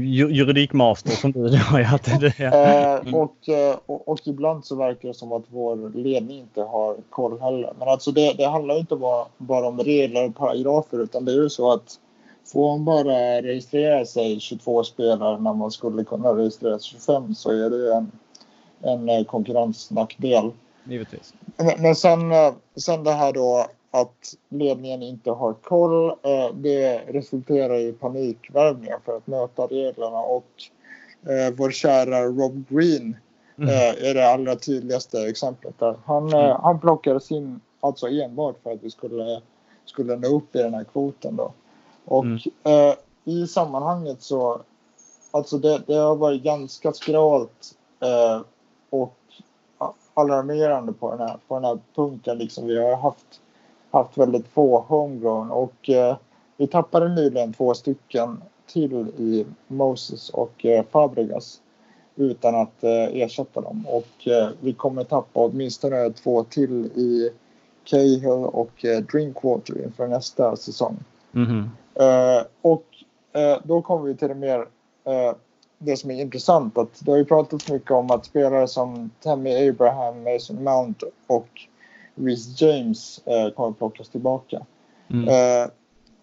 juridikmaster som du har. Eh, mm. och, eh, och, och, ibland så verkar det som att vår ledning inte har koll heller. Men alltså det, det handlar inte bara, bara om regler och paragrafer utan det är ju så att får man bara registrera sig 22 spelare när man skulle kunna registrera 25 så är det en, en eh, konkurrensnackdel. Givetvis. Men, men sen, sen det här då att ledningen inte har koll. Eh, det resulterar i panikvärvningar för att möta reglerna och eh, vår kära Rob Green mm. Eh, är det allra tydligaste exemplet där. Han, mm. han plockades in alltså enbart för att vi skulle, skulle nå upp i den här kvoten då. Och mm. eh, i sammanhanget så, alltså det, det har varit ganska skralt eh, och alarmerande på den här, på den här punkten. Liksom vi har haft haft väldigt få homegrown och eh, vi tappade nyligen två stycken till i Moses och eh, Fabregas utan att eh, ersätta dem och vi kommer tappa åtminstone två till i Cahill och Drinkwater inför nästa säsong. Mm -hmm. och då kommer vi till det mer det som är intressant att det har ju pratats mycket om att spelare som Tammy Abraham, Mason Mount och Reece James eh, kommer plockas tillbaka. Mm. Eh,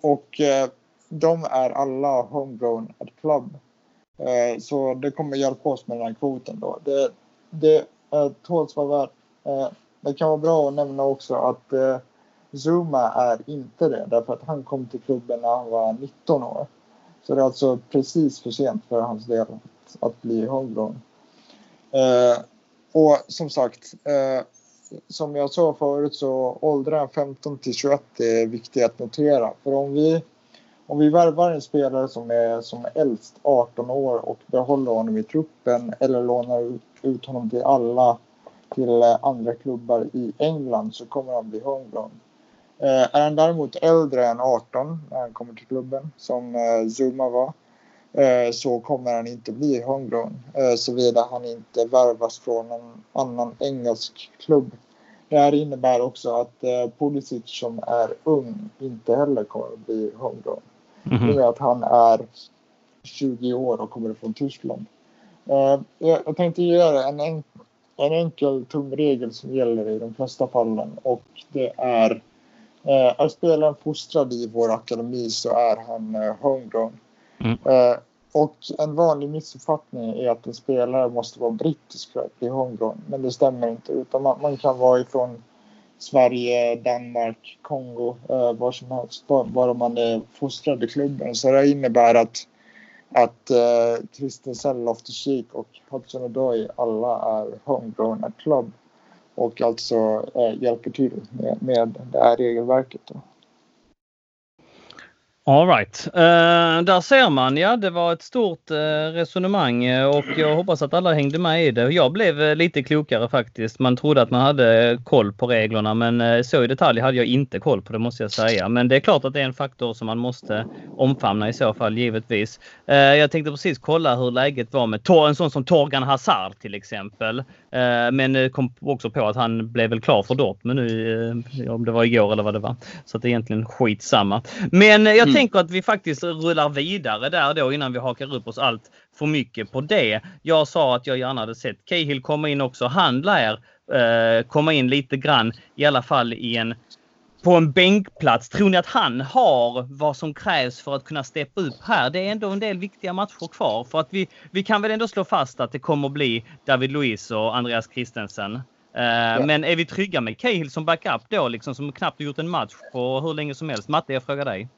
och eh, de är alla homegrown at club. Eh, så det kommer hjälpa oss med den här kvoten då. Det, det eh, tåls vara värt. Eh, det kan vara bra att nämna också att eh, Zuma är inte det därför att han kom till klubben när han var 19 år. Så det är alltså precis för sent för hans del att, att bli homegrown. Och som sagt, som jag sa förut så åldrar 15 till 21 är viktigt att notera. För om vi, om vi värvar en spelare som är, som är äldst 18 år och behåller honom i truppen eller lånar ut, ut honom till alla till eh, andra klubbar i England så kommer han bli homegrown. Eh, är han däremot äldre än 18 när han kommer till klubben, som eh, Zuma var, så kommer han inte bli homegrown eh, såvida han inte värvas från en annan engelsk klubb det här innebär också att eh, Pulisic som är ung inte heller kommer att bli homegrown. Mm -hmm. Och med att han är 20 år och kommer från Tyskland. Eh, jag, tänkte er en, en, en enkel tumregel som gäller i de flesta fallen och det är eh, är spelaren fostrad i vår akademi så är han eh, homegrown. Mm. Eh, och en vanlig missuppfattning är att en spelare måste vara brittisk för att bli homegrown. Men det stämmer inte. Utan man, man kan vara ifrån Sverige, Danmark, Kongo, eh, var som helst. Bara man är fostrad i klubben. Så det innebär att, att eh, Christensen, Loftus-Cheek och Hudson-Odoi alla är homegrown at club och alltså eh, hjälper till med, med det här regelverket. Då. All right. Uh, där ser man, ja det var ett stort uh, resonemang eh, och jag hoppas att alla hängde med i det. Jag blev lite klokare faktiskt. Man trodde att man hade koll på reglerna men så i detalj hade jag inte koll på det måste jag säga. Men det är klart att det är en faktor som man måste omfamna i så fall givetvis. Jag tänkte precis kolla hur läget var med en sån som Torgan Hazard till exempel. Men kom också på att han blev väl klar för Dortmund nu om det var igår eller vad det var. Så att det är egentligen skitsamma. Men jag Mm. tänker att vi faktiskt rullar vidare där då innan vi hakar upp oss allt för mycket på det. Jag sa att jag gärna hade sett Cahill komma in också. Han lär eh, komma in lite grann i alla fall i en på en bänkplats. Tror ni att han har vad som krävs för att kunna steppa upp här? Det är ändå en del viktiga matcher kvar för att vi, vi kan väl ändå slå fast att det kommer bli David Luiz och Andreas Christensen. Uh, ja. Men är vi trygga med Cahill som backup då, liksom som knappt gjort en match på hur länge som helst? Matte, jag frågar dig.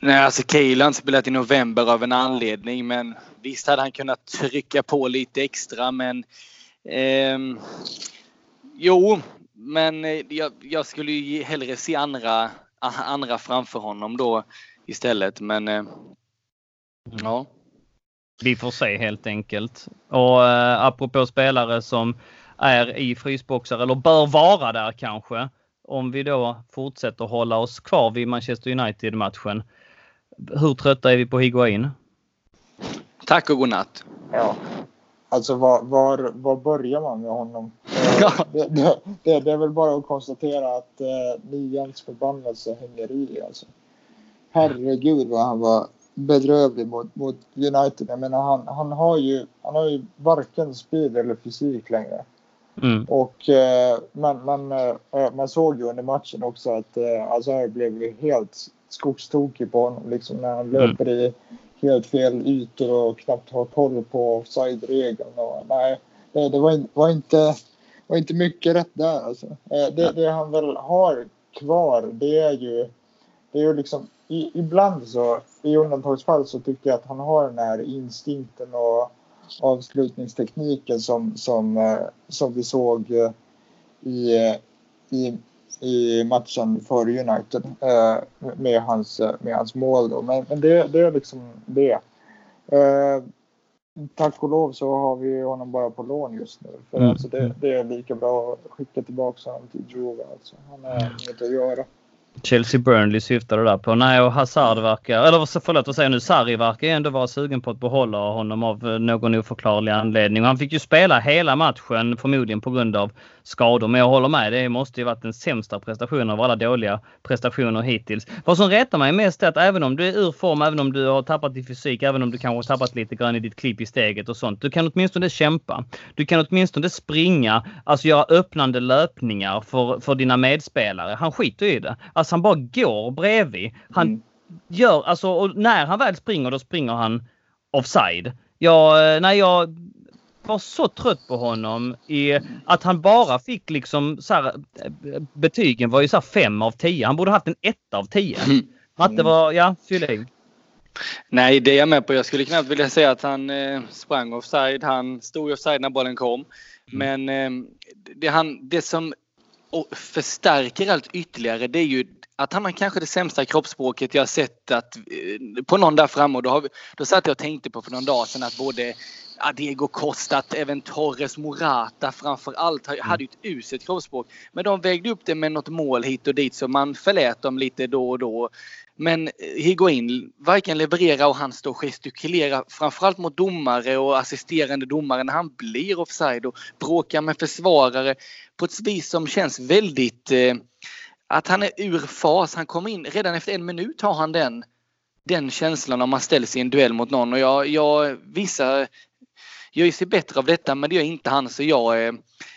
Nej, alltså Cale har inte spelat i november av en anledning, men visst hade han kunnat trycka på lite extra, men eh, jo, men eh, jag, jag, skulle ju hellre se andra, andra framför honom då istället, men eh, ja. Vi får se helt enkelt. Och eh, apropå spelare som är i frysboxar eller bör vara där kanske. Om vi då fortsätter hålla oss kvar vid Manchester United-matchen hur trötta är vi på Higuain? Tack och godnatt. Ja. Alltså var, var, var börjar man med honom? Ja. Det, det, det, det, är väl bara att konstatera att eh, nians förbannelse hänger i. Alltså. Herregud vad han var bedrövlig mot, mot United. Jag menar han, han, har ju, han har ju varken speed eller fysik längre. Mm. Och eh, man, man, eh, man såg ju under matchen också att eh, Azar blev helt skogstokig på honom liksom när han mm. löper i helt fel ytor och knappt har koll på offside-regeln. Nej, det, det var, var, inte, var inte mycket rätt där alltså. Eh, det, det han väl har kvar det är ju det är ju liksom i, ibland så i undantagsfall så tycker jag att han har den här instinkten och avslutningstekniken som, som, eh, som vi såg eh, i, i i matchen för United med, hans, med hans mål. Då. Men, men det, det är liksom det. Eh, tack och lov så har vi honom bara på lån just nu. För mm. alltså det, det, är lika bra att skicka tillbaka honom till Juve. Alltså. Han har inget att göra. Chelsea Burnley syftade där på. Nej, och Hazard verkar, eller förlåt vad säger jag nu, Sarri verkar ändå vara sugen på att behålla honom av någon oförklarlig anledning. Han fick ju spela hela matchen förmodligen på grund av skador. Men jag håller med, det måste ju varit den sämsta prestationen av alla dåliga prestationer hittills. Vad som retar mig mest är att även om du är ur form, även om du har tappat i fysik, även om du kanske har tappat lite grann i ditt klipp i steget och sånt. Du kan åtminstone kämpa. Du kan åtminstone springa, alltså göra öppnande löpningar för, för dina medspelare. Han skiter i det. Alltså han bara går bredvid. Han mm. gör, alltså och när han väl springer då springer han offside. Jag, eh, när jag var så trött på honom i att han bara fick liksom så här, betygen var ju så 5 av 10. Han borde haft en 1 av 10. Mm. Matte var, ja, fyll i. Nej, det är jag med på. Jag skulle knappt vilja säga att han eh, sprang offside. Han stod offside när bollen kom. Mm. Men eh, det, han, det som och förstärker allt ytterligare det är ju att han har kanske det sämsta kroppsspråket jag sett att, eh, på någon där framme. Och då, har vi, då satt jag och tänkte på för någon dag sedan att både Diego Costa, att även Torres Morata framför allt hade hade ett uselt kroppsspråk. Men de vägde upp det med något mål hit och dit så man förlät dem lite då och då. Men eh, Higuain varken levererar och han står och gestikulerar framförallt mot domare och assisterande domare när han blir offside och bråkar med försvarare på ett vis som känns väldigt eh, att han är ur fas. Han kommer in redan efter en minut har han den den känslan om man ställs i en duell mot någon och jag, jag vissa gör sig bättre av detta men det gör inte han så jag eh,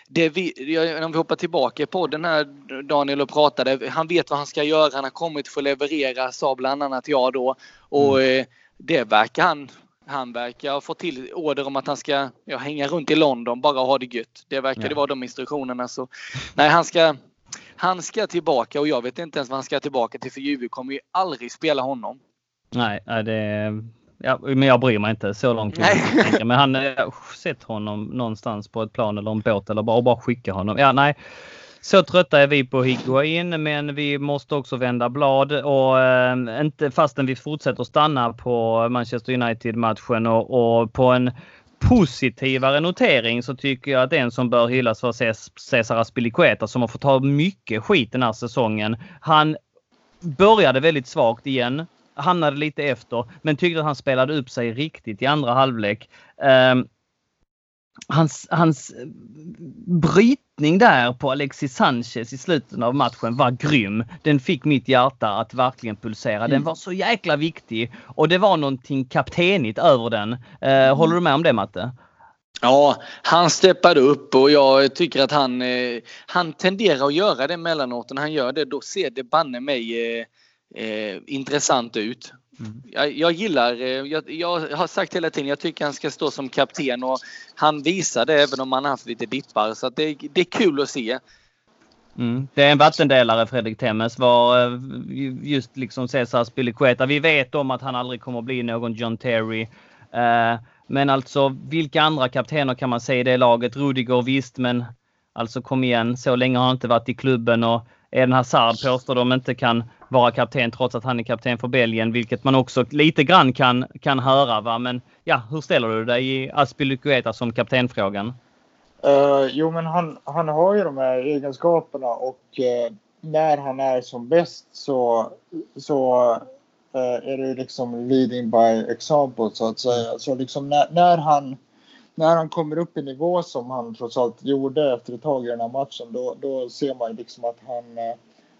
det vi, om vi hoppar tillbaka på den här Daniel och pratade, han vet vad han ska göra, han har kommit för att leverera sa bland annat jag då och mm. Eh, det verkar han han verkar ha fått till order om att han ska ja, hänga runt i London bara ha det gött. Det verkar ja. det vara de instruktionerna. Så, nej, han ska, han ska tillbaka och jag vet inte ens vad han ska tillbaka till för Juve kommer ju aldrig spela honom. Nej, det ja, men jag bryr mig inte så långt. Men han har sett honom någonstans på ett plan eller en båt eller bara, bara skicka honom. Ja, nej. Så trötta är vi på Higuain, men vi måste också vända blad och eh, inte fastän vi fortsätter stanna på Manchester United-matchen och, och, på en positivare notering så tycker jag att en som bör hyllas var Cesar Aspilicueta som har fått ta mycket skit den här säsongen. Han började väldigt svagt igen, hamnade lite efter, men tyckte att han spelade upp sig riktigt i andra halvlek. Um, hans, hans brytning där på Alexis Sanchez i slutet av matchen var grym. Den fick mitt hjärta att verkligen pulsera. Den mm. var så jäkla viktig och det var någonting kaptenigt över den. Eh, håller du med om det Matte? Ja, han steppade upp och jag tycker att han, eh, han tenderar att göra det emellanåt. När han gör det då ser det banne mig eh, eh, intressant ut. Mm. Jag, jag, gillar, eh, jag, jag, har sagt hela tiden, jag tycker han ska stå som kapten och han visar det även om han haft lite dippar. Så det, det är kul att se. Mm. Det är en vattendelare Fredrik Temmes var eh, just liksom Cesar Spilicueta. Vi vet om att han aldrig kommer bli någon John Terry. Uh, men alltså vilka andra kaptener kan man säga i det laget? Rudiger visst, men alltså kom igen, så länge har han inte varit i klubben och Eden Hazard påstår de inte kan vara kapten trots att han är kapten för Belgien, vilket man också lite grann kan, kan höra. Va? Men ja, hur ställer du dig i Aspilicueta som kaptenfrågan? Uh, jo, men han, han har ju de här egenskaperna och uh, när han är som bäst så, så uh, är det liksom leading by example så att säga. Så liksom när, när, han, när han kommer upp i nivå som han trots allt gjorde efter ett tag i den här matchen då, då ser man liksom att han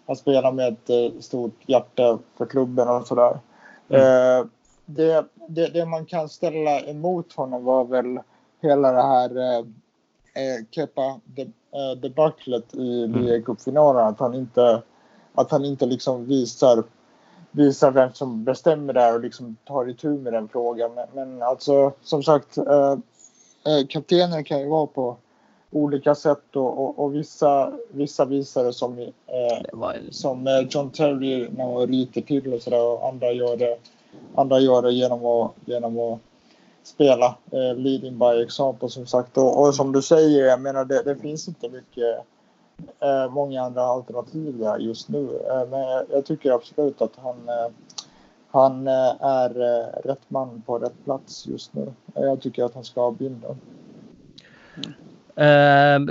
han spelar med ett eh, stort hjärta för klubben och sådär. Mm. Eh, det, det, det, man kan ställa emot honom var väl hela det här eh, eh Kepa debaclet i mm. ligacupfinalen. Att han inte, att han inte liksom visar, visar vem som bestämmer där och liksom tar itu med den frågan. Men, men alltså som sagt, eh, kaptenen kan ju vara på olika sätt och, och, och vissa, vissa visar som, eh, som eh, John Terry när man ryter till och sådär och andra gör det, andra gör det genom att, genom att spela eh, leading by example som sagt och, och som du säger, jag menar det, det finns inte mycket eh, många andra alternativ där just nu. Eh, men jag, jag, tycker absolut att han eh, han är rätt man på rätt plats just nu. Jag tycker att han ska ha bilden. Ehm, Ehm,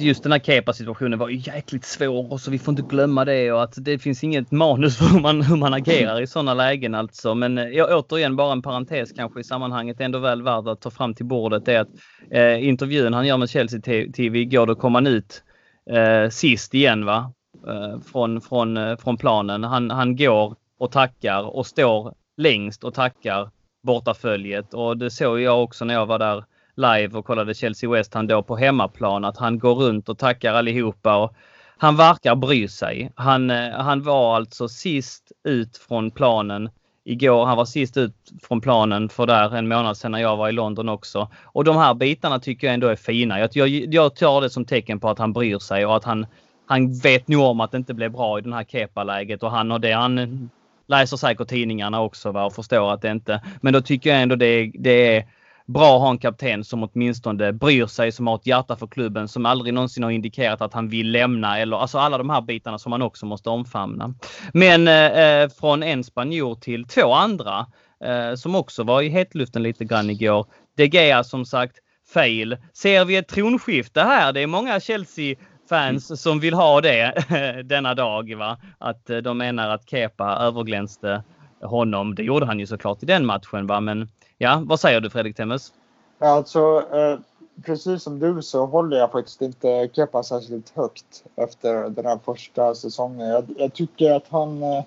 just den här Kepa-situationen var ju jäkligt svår och så vi får inte glömma det och att det finns inget manus för hur man, hur man agerar i sådana lägen alltså. Men eh, jag, återigen bara en parentes kanske i sammanhanget ändå väl värd att ta fram till bordet är att eh, intervjun han gör med Chelsea TV igår då kom han ut eh, sist igen va? Eh, från, från, eh, från planen. Han, han går och tackar och står längst och tackar bortaföljet och det såg jag också när jag var där live och kollade Chelsea West han då på hemmaplan att han går runt och tackar allihopa. Och han verkar bry sig. Han, eh, han var alltså sist ut från planen igår. Han var sist ut från planen för där en månad sedan när jag var i London också. Och de här bitarna tycker jag ändå är fina. Jag, jag, jag tar det som tecken på att han bryr sig och att han, han vet nog om att det inte blev bra i den här Kepa-läget och han och det. Han läser säkert tidningarna också va, och förstår att det inte... Men då tycker jag ändå det, det är bra att ha en kapten som åtminstone bryr sig, som har ett hjärta för klubben, som aldrig någonsin har indikerat att han vill lämna eller alltså alla de här bitarna som man också måste omfamna. Men eh, från en spanjor till två andra eh, som också var i hetluften lite grann igår. De Gea som sagt, fail. Ser vi ett tronskifte här? Det är många Chelsea fans som vill ha det (laughs) denna dag. Va? Att eh, de menar att Kepa överglänste honom. Det gjorde han ju såklart i den matchen. Va? Men Ja, vad säger du Fredrik Temmes? Alltså, eh, precis som du så håller jag faktiskt inte Kepa särskilt högt efter den här första säsongen. Jag, jag tycker att han, eh,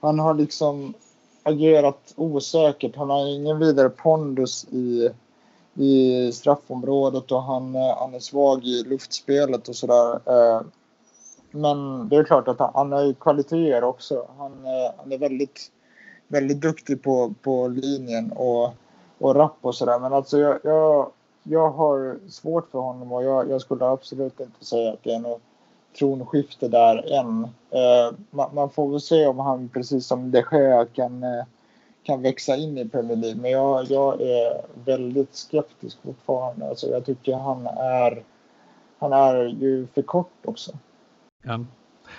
han har liksom agerat osäkert. Han har ingen vidare pondus i, i straffområdet och han, eh, han är svag i luftspelet och sådär. Eh, men det är klart att han, han har kvaliteter också. Han, eh, han är väldigt väldigt duktig på, på linjen och, och rapp och sådär. Men alltså jag, jag, jag har svårt för honom och jag, jag skulle absolut inte säga att det är något tronskifte där än. Eh, man, man, får väl se om han precis som de Gea kan, eh, kan växa in i Premier League. Men jag, jag är väldigt skeptisk fortfarande. Alltså jag tycker han är, han är ju för kort också. Ja.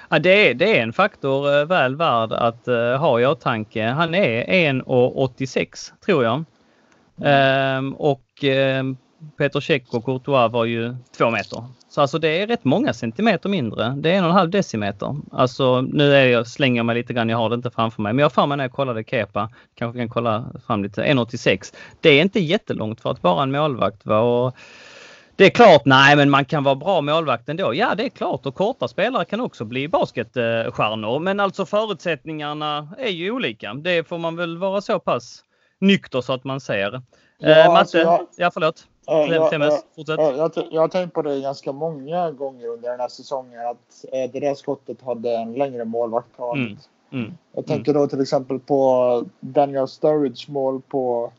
Ja, det, är, det är en faktor eh, väl värd att uh, ha i åtanke. Han är 1,86 tror jag. Mm. Ehm, och ehm, um, Peter Cech och Courtois var ju två meter. Så alltså det är rätt många centimeter mindre. Det är en och en halv decimeter. Alltså nu är jag, slänger jag mig lite grann, jag har det inte framför mig. Men jag har för mig när jag kollade Kepa, kanske kan kolla fram lite, 1,86. Det är inte jättelångt för att vara en målvakt. Va? Och det är klart, nej men man kan vara bra målvakt ändå. Ja det är klart och korta spelare kan också bli basketstjärnor. Men alltså förutsättningarna är ju olika. Det får man väl vara så pass nykter så att man ser. Ja, eh, Matte, alltså jag... ja förlåt. Jag, jag, jag, jag har tänkt på det ganska många gånger under den här säsongen att eh, det där skottet hade en längre målvakt mm. Mm. Jag tänker då till exempel på Daniel Sturridge mål på,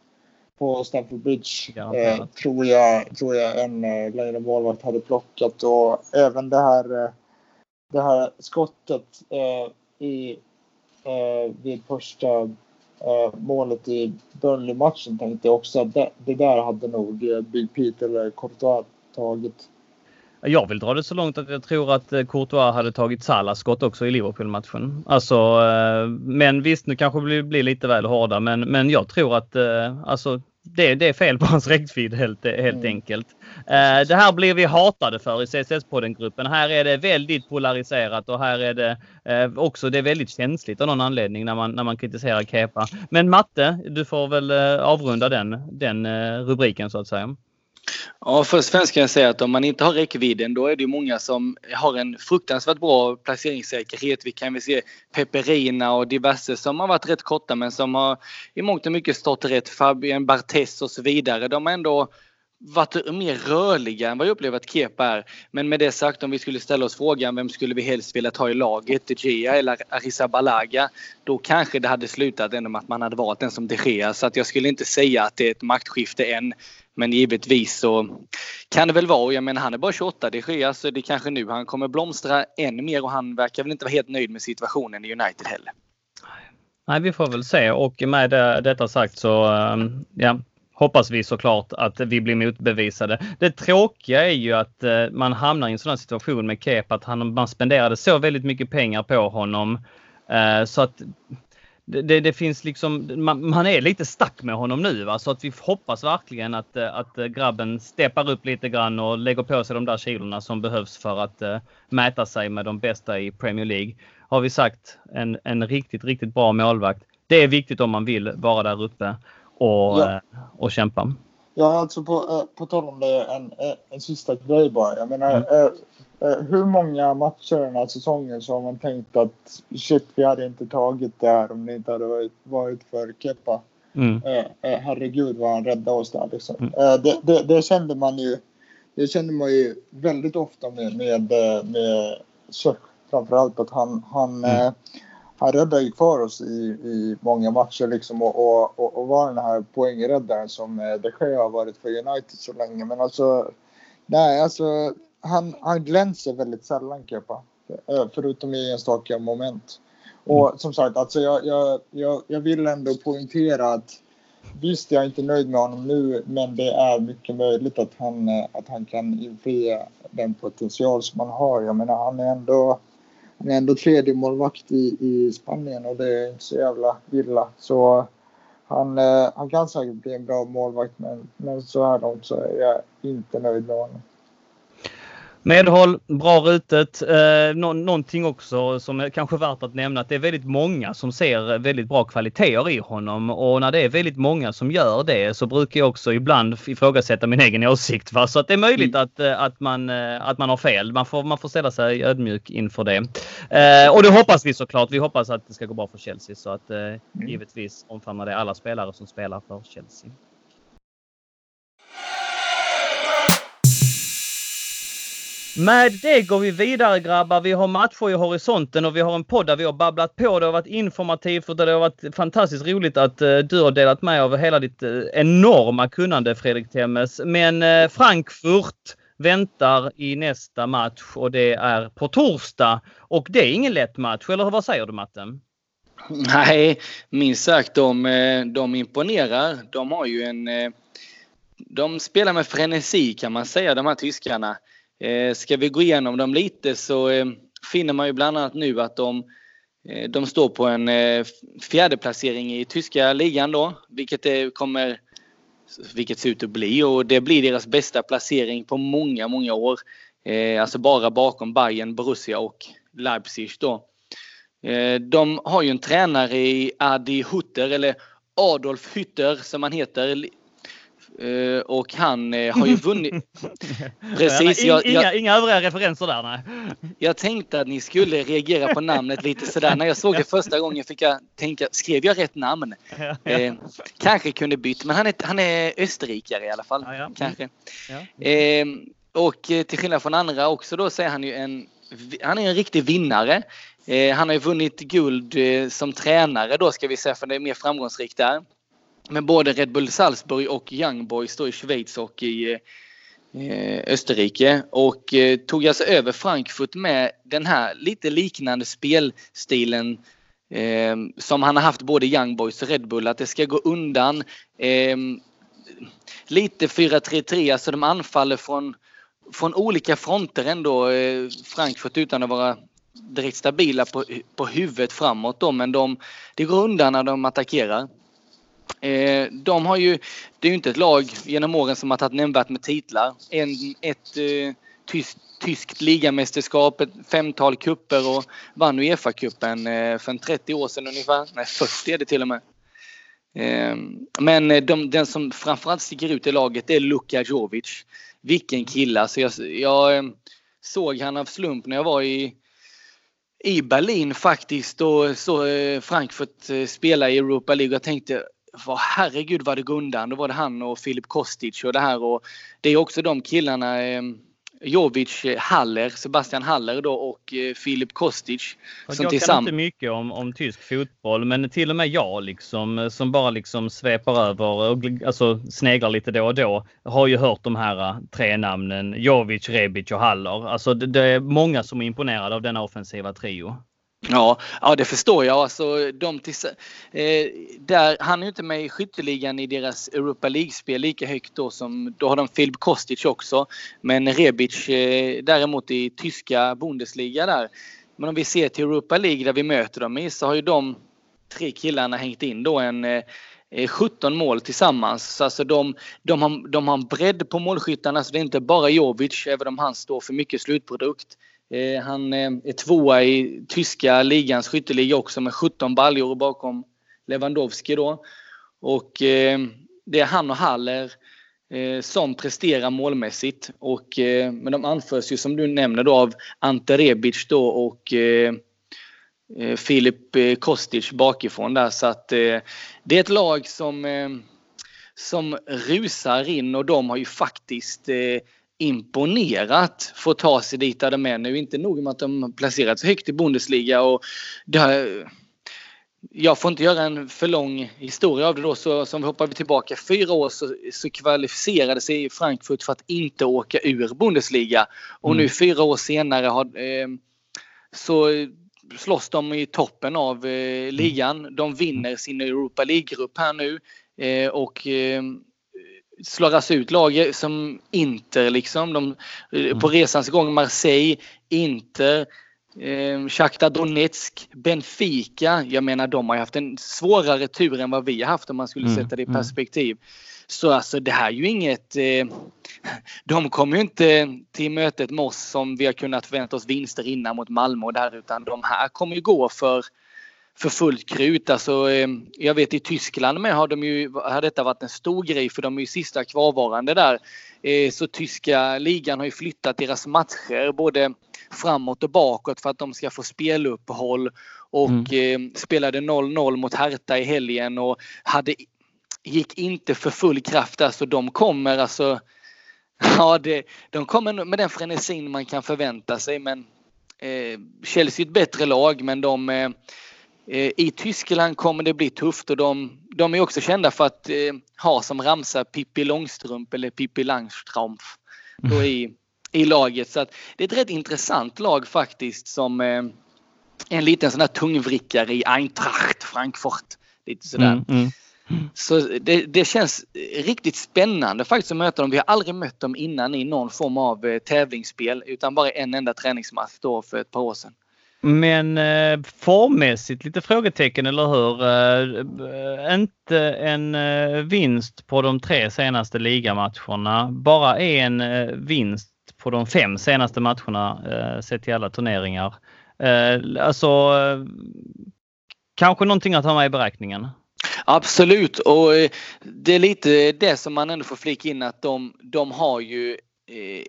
på Stamford Bridge. Ja, eh, tror, jag, tror jag en eh, längre målvakt hade plockat och även det här, eh, det här skottet eh, i, eh, vid första Uh, målet i Burnley-matchen tänkte jag också att det, det, där hade nog Big Pete eller Courtois tagit. Jag vill dra det så långt att jag tror att eh, Courtois hade tagit Salas skott också i Liverpool-matchen. Alltså, men visst, nu kanske vi blir lite väl hårda, men, men jag tror att alltså, det, det är fel på hans räckvidd helt, helt mm. enkelt. Eh, det här blir vi hatade för i CSS-podden-gruppen. Här är det väldigt polariserat och här är det eh, också det är väldigt känsligt av någon anledning när man, när man kritiserar Kepa. Men Matte, du får väl eh, avrunda den, den eh, rubriken så att säga. Ja, först och främst kan jag säga att om man inte har räckvidden då är det många som har en fruktansvärt bra placeringssäkerhet. Vi kan väl se Peperina och diverse som har varit rätt korta men som har i mångt och mycket stått rätt. Fabien Barthez och så vidare. De har ändå varit mer rörliga än vad jag upplever att Kepa är. Men med det sagt, om vi skulle ställa oss frågan vem skulle vi helst vilja ta i laget? De Gea eller Arrizabalaga? Då kanske det hade slutat ändå med att man hade valt den som De Gea. Så att jag skulle inte säga att det är ett maktskifte än. Men givetvis så kan det väl vara. Jag menar han är bara 28 De Gea så det är kanske nu han kommer blomstra än mer och han verkar väl inte vara helt nöjd med situationen i United heller. Nej, vi får väl se och med detta sagt så eh, ja, hoppas vi såklart att vi blir motbevisade. Det tråkiga är ju att eh, man hamnar i en sån situation med Kep att han, man spenderade så väldigt mycket pengar på honom eh, så att det, det, finns liksom, man, man, är lite stack med honom nu va? så att vi hoppas verkligen att, eh, att grabben steppar upp lite grann och lägger på sig de där kilorna som behövs för att uh, mäta sig med de bästa i Premier League. Har vi sagt en, en riktigt, riktigt bra målvakt. Det är viktigt om man vill vara där uppe och, ja. Eh, och kämpa. Ja, alltså på, eh, på tal om det, en, en sista grej bara. Jag menar, mm. eh, hur många matcher den här säsongen så har man tänkt att shit, vi hade inte tagit det här om det inte hade varit, för Kepa. Mm. Eh, herregud vad han räddade oss där liksom. Mm. Eh, det, det, det, kände man ju. Det kände man ju väldigt ofta med, med, med Sök framförallt att han, han mm han räddade ju kvar oss i, i många matcher liksom och, och, och, och var den här poängräddaren som eh, de Gea har varit för United så länge. Men alltså, nej alltså han, han glänser väldigt sällan Kepa. Eh, förutom i enstaka moment. Och mm. som sagt, alltså jag, jag, jag, jag vill ändå poängtera att visst, jag är inte nöjd med honom nu, men det är mycket möjligt att han, eh, att han kan infria den potential som han har. Jag menar, han är ändå han är ändå tredje målvakt i, i Spanien och det är inte så jävla illa. Så han, eh, han kan säkert bli en bra målvakt men, men så här långt så är jag inte nöjd med honom. Medhåll, bra rutet. Eh, nå någonting också som är kanske värt att nämna att det är väldigt många som ser väldigt bra kvaliteter i honom och när det är väldigt många som gör det så brukar jag också ibland ifrågasätta min egen åsikt. Va? Så att det är möjligt mm. att, eh, att, man, eh, att man har fel. Man får, man får ställa sig ödmjuk inför det. Eh, och det hoppas vi såklart. Vi hoppas att det ska gå bra för Chelsea så att eh, mm. givetvis omfamnar det alla spelare som spelar för Chelsea. Med det går vi vidare grabbar. Vi har matcher i horisonten och vi har en podd där vi har babblat på. Det har varit informativt och det har varit fantastiskt roligt att uh, du har delat med av hela ditt uh, enorma kunnande Fredrik Temmes. Men uh, Frankfurt väntar i nästa match och det är på torsdag. Och det är ingen lätt match, eller vad säger du Matten? Nej, minst sagt de, de imponerar. De har ju en... De spelar med frenesi kan man säga, de här tyskarna. Eh, ska vi gå igenom dem lite så eh, finner man ju bland annat nu att de, eh, de står på en eh, fjärde placering i tyska ligan då, vilket det kommer vilket ser ut att bli och det blir deras bästa placering på många, många år. alltså bara bakom Bayern, Borussia och Leipzig då. De har ju en tränare i Adi Hutter, eller Adolf Hütter som han heter. Eh, och han eh, har ju vunnit. (laughs) Precis. Jag, jag, inga, inga övriga referenser där nej. Jag tänkte att ni skulle reagera på namnet lite sådär. När jag såg det första gången fick jag tänka, skrev jag rätt namn? Eh, kanske kunde bytt, men han är, han är österrikare i alla fall. Ja, ja. Kanske. Ja. Eh, och till skillnad från andra också då så är han ju en, han är en riktig vinnare. Han har ju vunnit guld som tränare då ska vi säga för det är mer framgångsrikt där. Men både Red Bull Salzburg och Young Boys då i Schweiz och i eh, eh Österrike. Och eh, tog alltså över Frankfurt med den här lite liknande spelstilen eh, som han har haft både Young Boys och Red Bull. Att det ska gå undan. Eh, lite 4-3-3, alltså de anfaller från, från olika fronter ändå, eh, Frankfurt utan att vara direkt stabila på, på huvudet framåt då, men de, det går undan när de attackerar. Eh, de har ju, det är ju inte ett lag genom åren som har tagit nämnvärt med titlar. En, ett eh, tyskt, tyskt ligamästerskap, ett femtal kupper och vann Uefa-cupen eh, för 30 år sedan ungefär. Nej, 40 är det till och med. Eh, men eh, de, den som framförallt sticker ut i laget är Luka Jovic. Vilken kille! Alltså jag, jag eh, såg han av slump när jag var i i Berlin faktiskt och så eh, Frankfurt spelar spela i Europa League. Jag tänkte vad herregud vad det går undan. Då var det han och Filip Kostic och det här och det är också de killarna eh, Jovic, Haller, Sebastian Haller då och Filip Kostic. Som jag tillsamm- kan inte mycket om, om tysk fotboll men till och med jag liksom som bara liksom svepar över och alltså sneglar lite då och då har ju hört de här tre namnen Jovic, Rebic och Haller. Alltså det, det är många som är imponerade av denna offensiva trio. Ja, ja det förstår jag. Alltså, de tills, eh, där, han är ju inte med i skytteligan i deras Europa League-spel lika högt då som då har de Filip Kostic också. Men Rebic eh, däremot i tyska Bundesliga där. Men om vi ser till Europa League där vi möter dem i så har ju de tre killarna hängt in då en eh, eh 17 mål tillsammans. Så alltså de, de, har, de har en bredd på målskyttarna så det är inte bara Jovic även om han står för mycket slutprodukt. Eh, han eh, är tvåa i tyska ligans skytteliga också med 17 baljor bakom Lewandowski då. Och eh, det är han och Haller som presterar målmässigt. Och, men de anförs ju som du nämner då av Ante Rebic då och Filip Kostic bakifrån där. Så att det är ett lag som, som rusar in och de har ju faktiskt imponerat att ta sig dit där de är nu. Inte nog med att de placerats högt i Bundesliga och det jag får inte göra en för lång historia av det då, så som vi hoppar tillbaka fyra år så, så kvalificerade sig Frankfurt för att inte åka ur Bundesliga. Och mm. nu fyra år senare har, eh, så slåss de i toppen av eh, ligan. De vinner sin Europa League-grupp här nu. Eh, och eh, alltså ut lag som Inter liksom. De, mm. På resans gång Marseille, Inter, eh, Shakhtar Donetsk, Benfica. Jag menar de har haft en svårare tur än vad vi har haft om man skulle mm. sätta det i mm. perspektiv. Så alltså det här är ju inget... Eh, (laughs) de kommer ju inte till mötet med oss som vi har kunnat förvänta oss vinster innan mot Malmö och där utan de här kommer ju gå för för fullt krut. Alltså, eh, jag vet i Tyskland med har, de ju, har detta varit en stor grej för de är ju sista kvarvarande där. Eh, så tyska ligan har ju flyttat deras matcher både framåt och bakåt för att de ska få speluppehåll. Och mm. Eh, spelade 0-0 mot Hertha i helgen och hade, gick inte för full kraft där så de kommer alltså (laughs) Ja, det, de kommer med den frenesin man kan förvänta sig men eh, Chelsea är ett bättre lag men de Eh, I Tyskland kommer det bli tufft och de, de är också kända för att eh, ha som ramsa Pippi Långstrump eller Pippi Langstrumpf då i, i laget. Så det är ett rätt intressant lag faktiskt som, eh, en liten sån här tungvrickare i Eintracht Frankfurt. Lite sådär. Mm, mm. Så det, det känns riktigt spännande faktiskt att möta dem. Vi har aldrig mött dem innan i någon form av eh, tävlingsspel utan bara en enda träningsmatch då för ett par år sedan. Men eh, formmässigt lite frågetecken, eller hur? Eh, inte en eh, vinst på de tre senaste ligamatcherna. Bara en eh, vinst på de fem senaste matcherna eh, sett till alla turneringar. Eh, alltså, eh, kanske någonting att ha med i beräkningen. Absolut och eh, det är lite det som man ändå får flika in att de, de har ju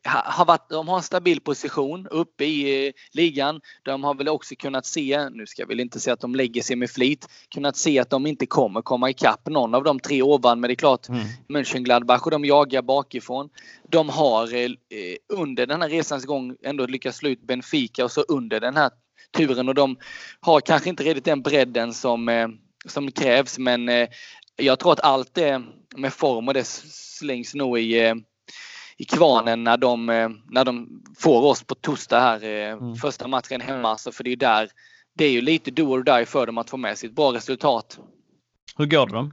har varit, de har en stabil position uppe i eh, ligan. De har väl också kunnat se, nu ska jag väl inte säga att de lägger sig med flit, kunnat se att de inte kommer komma ikapp någon av de tre ovan. Men det är klart, Mm. Mönchengladbach och de jagar bakifrån. De har eh, under den här resans gång ändå lyckats slå ut Benfica och så under den här turen och de har kanske inte riktigt den bredden som, eh, som krävs men eh, jag tror att allt det med form och det slängs nog i, eh, i kvarnen när de, eh, när de får oss på torsdag här. eh, Mm. Första matchen hemma. Så för det är där det är ju lite do or die för dem att få med sig ett bra resultat. Hur går det då?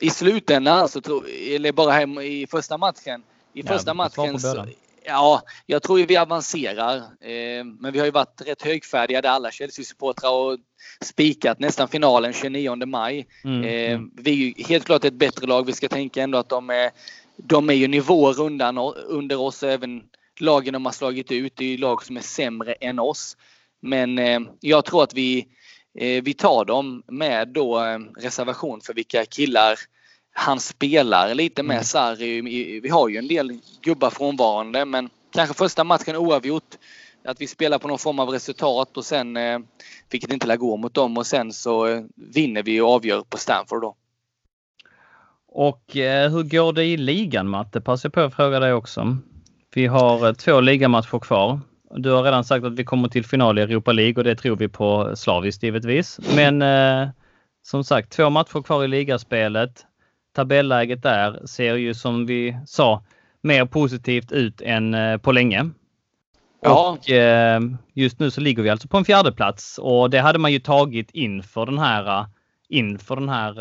I slutändan, så tror, eller bara hem i första matchen. I Ja, första matchen så. Ja, jag tror ju vi avancerar. Eh, men vi har ju varit rätt högfärdiga där alla Chelsea-supportrar och spikat nästan finalen 29 maj. Mm, Eh, mm. vi är ju helt klart ett bättre lag. Vi ska tänka ändå att de är, de är ju nivåer undan, under oss. Även lagen de har slagit ut det är ju lag som är sämre än oss. Men eh, jag tror att vi, eh, vi tar dem med då eh, reservation för vilka killar han spelar lite med Mm. Sarri. Vi har ju en del gubbar frånvarande men kanske första matchen oavgjort. Att vi spelar på någon form av resultat och sen, eh, vilket inte lär gå mot dem, och sen så eh, vinner vi och avgör på Stanford då. Och eh, hur går det i ligan Matte? Passar på att fråga dig också. Vi har eh, två ligamatcher kvar. Du har redan sagt att vi kommer till final i Europa League och det tror vi på slaviskt givetvis. Men eh, som sagt, två matcher kvar i ligaspelet. Tabelläget där ser ju som vi sa mer positivt ut än eh, på länge. Ja. Och eh, just nu så ligger vi alltså på en fjärde plats och det hade man ju tagit inför den här eh, inför den här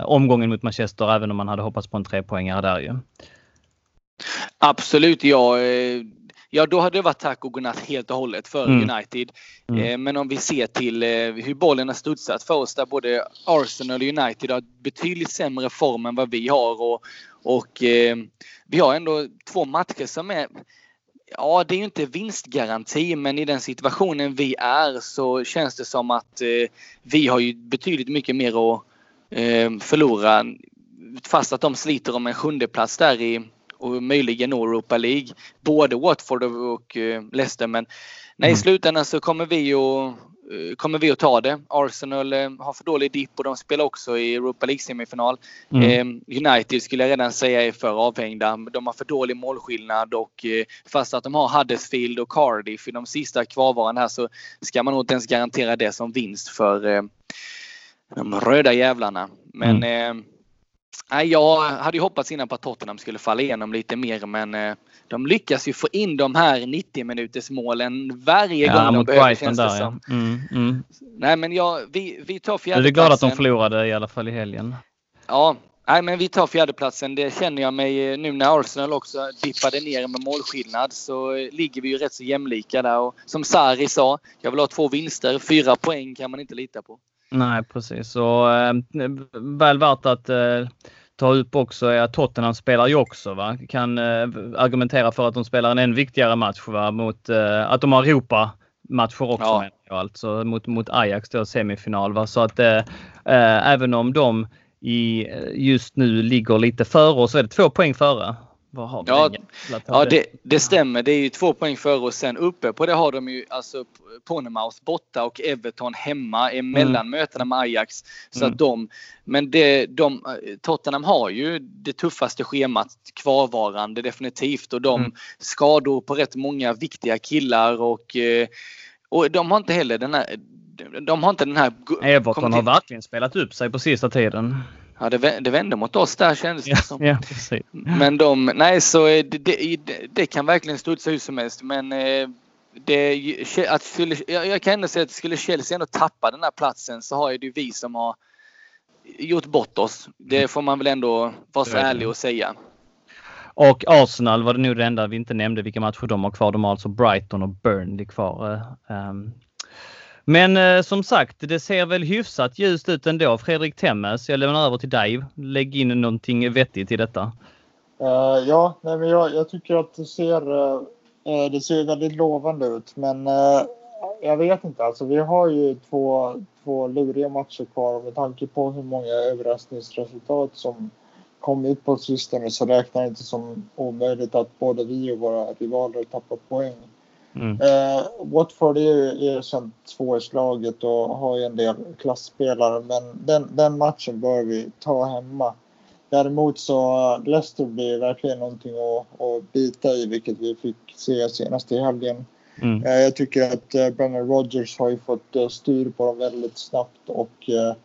eh, omgången mot Manchester även om man hade hoppats på en trepoängare där ju. Absolut, ja. eh, Ja, då hade det varit tack och godnatt helt och hållet för Mm. United. Mm. Eh, Men om vi ser till eh, hur bollen har studsat för oss där både Arsenal och United har betydligt sämre form än vad vi har. Och, och vi har ändå två matcher som är Ja, det är ju inte vinstgaranti, men i den situationen vi är så känns det som att eh, vi har ju betydligt mycket mer att eh, förlora. Fast att de sliter om en sjunde plats där i och möjligen Europa League. Både Watford och, eh, Leicester. Men nej, i Mm. slutändan så kommer vi att kommer vi att ta det. Arsenal eh, har för dålig dipp och de spelar också i Europa League-semifinal. Mm. Eh, United skulle jag redan säga är för avhängda. De har för dålig målskillnad och eh, fast att de har Huddersfield och Cardiff i de sista kvarvarande här så ska man nog inte ens garantera det som vinst för eh, de röda jävlarna. Men eh, nej, jag hade ju hoppats innan på att Tottenham skulle falla igenom lite mer men eh, de lyckas ju få in de här 90 minuters målen varje Ja, gång de behöver känns det där ja. som. Mm, mm. Nej men jag, vi, vi tar Jag är glad att de fjärdeplatsen. förlorade i alla fall i helgen. Ja, nej, men vi tar fjärdeplatsen. Det känner jag mig eh, nu när Arsenal också dippade ner med målskillnad så eh, ligger vi ju rätt så jämlika där. Och som Sarri sa, jag vill ha två vinster. Fyra poäng kan man inte lita på. Nej precis och eh, väl värt att eh, ta upp också är att Tottenham spelar ju också va. Kan eh, argumentera för att de spelar en än viktigare match va? mot eh, att de har Europa matcher också Ja. jag alltså mot, mot Ajax då semifinal va. Så att eh, eh, även om de i, just nu ligger lite före oss så är det två poäng före. Vad har? Ja, Ja, det, det stämmer. Det är ju två poäng före och sen uppe på det har de ju alltså Pornemouth borta och Everton hemma emellan mötena med Ajax. Så Mm. de, men det, de, Tottenham har ju det tuffaste schemat kvarvarande definitivt och de Mm. skador på rätt många viktiga killar och, eh, och de har inte heller den här de har inte den här... Everton har verkligen spelat upp sig på sista tiden. Ja, det, vä- det vände mot oss där kändes det Ja, som. ja. Men de, nej så eh, det, det, det, kan verkligen studsa hur som helst. Men eh, det, att skulle, jag kan ändå säga att skulle Chelsea ändå tappa den här platsen så har ju det vi som har gjort bort oss. Det får man väl ändå vara så ärlig och säga. Och Arsenal var det nog det enda vi inte nämnde vilka matcher de har kvar. De har alltså Brighton och Burnley kvar. Um, men eh, som sagt, det ser väl hyfsat ljust ut ändå. Fredrik Temmes, jag lämnar över till dig. Lägg in någonting vettigt i detta. Uh, ja, nej, men jag, jag, tycker att det ser, uh, det ser väldigt lovande ut. Men uh, jag vet inte. Alltså, vi har ju två, två luriga matcher kvar. Med tanke på hur många överraskningsresultat som kommit på sistone så räknar jag inte som omöjligt att både vi och våra rivaler tappar poäng. Mm. Eh, Watford är ju erkänt svårslaget och har ju en del klassspelare men den, den matchen bör vi ta hemma. Däremot så Leicester blir verkligen någonting att, att bita i vilket vi fick se senast i helgen. Mm. Eh, jag tycker att eh, Brennan Rodgers har ju fått eh, styr på dem väldigt snabbt och eh,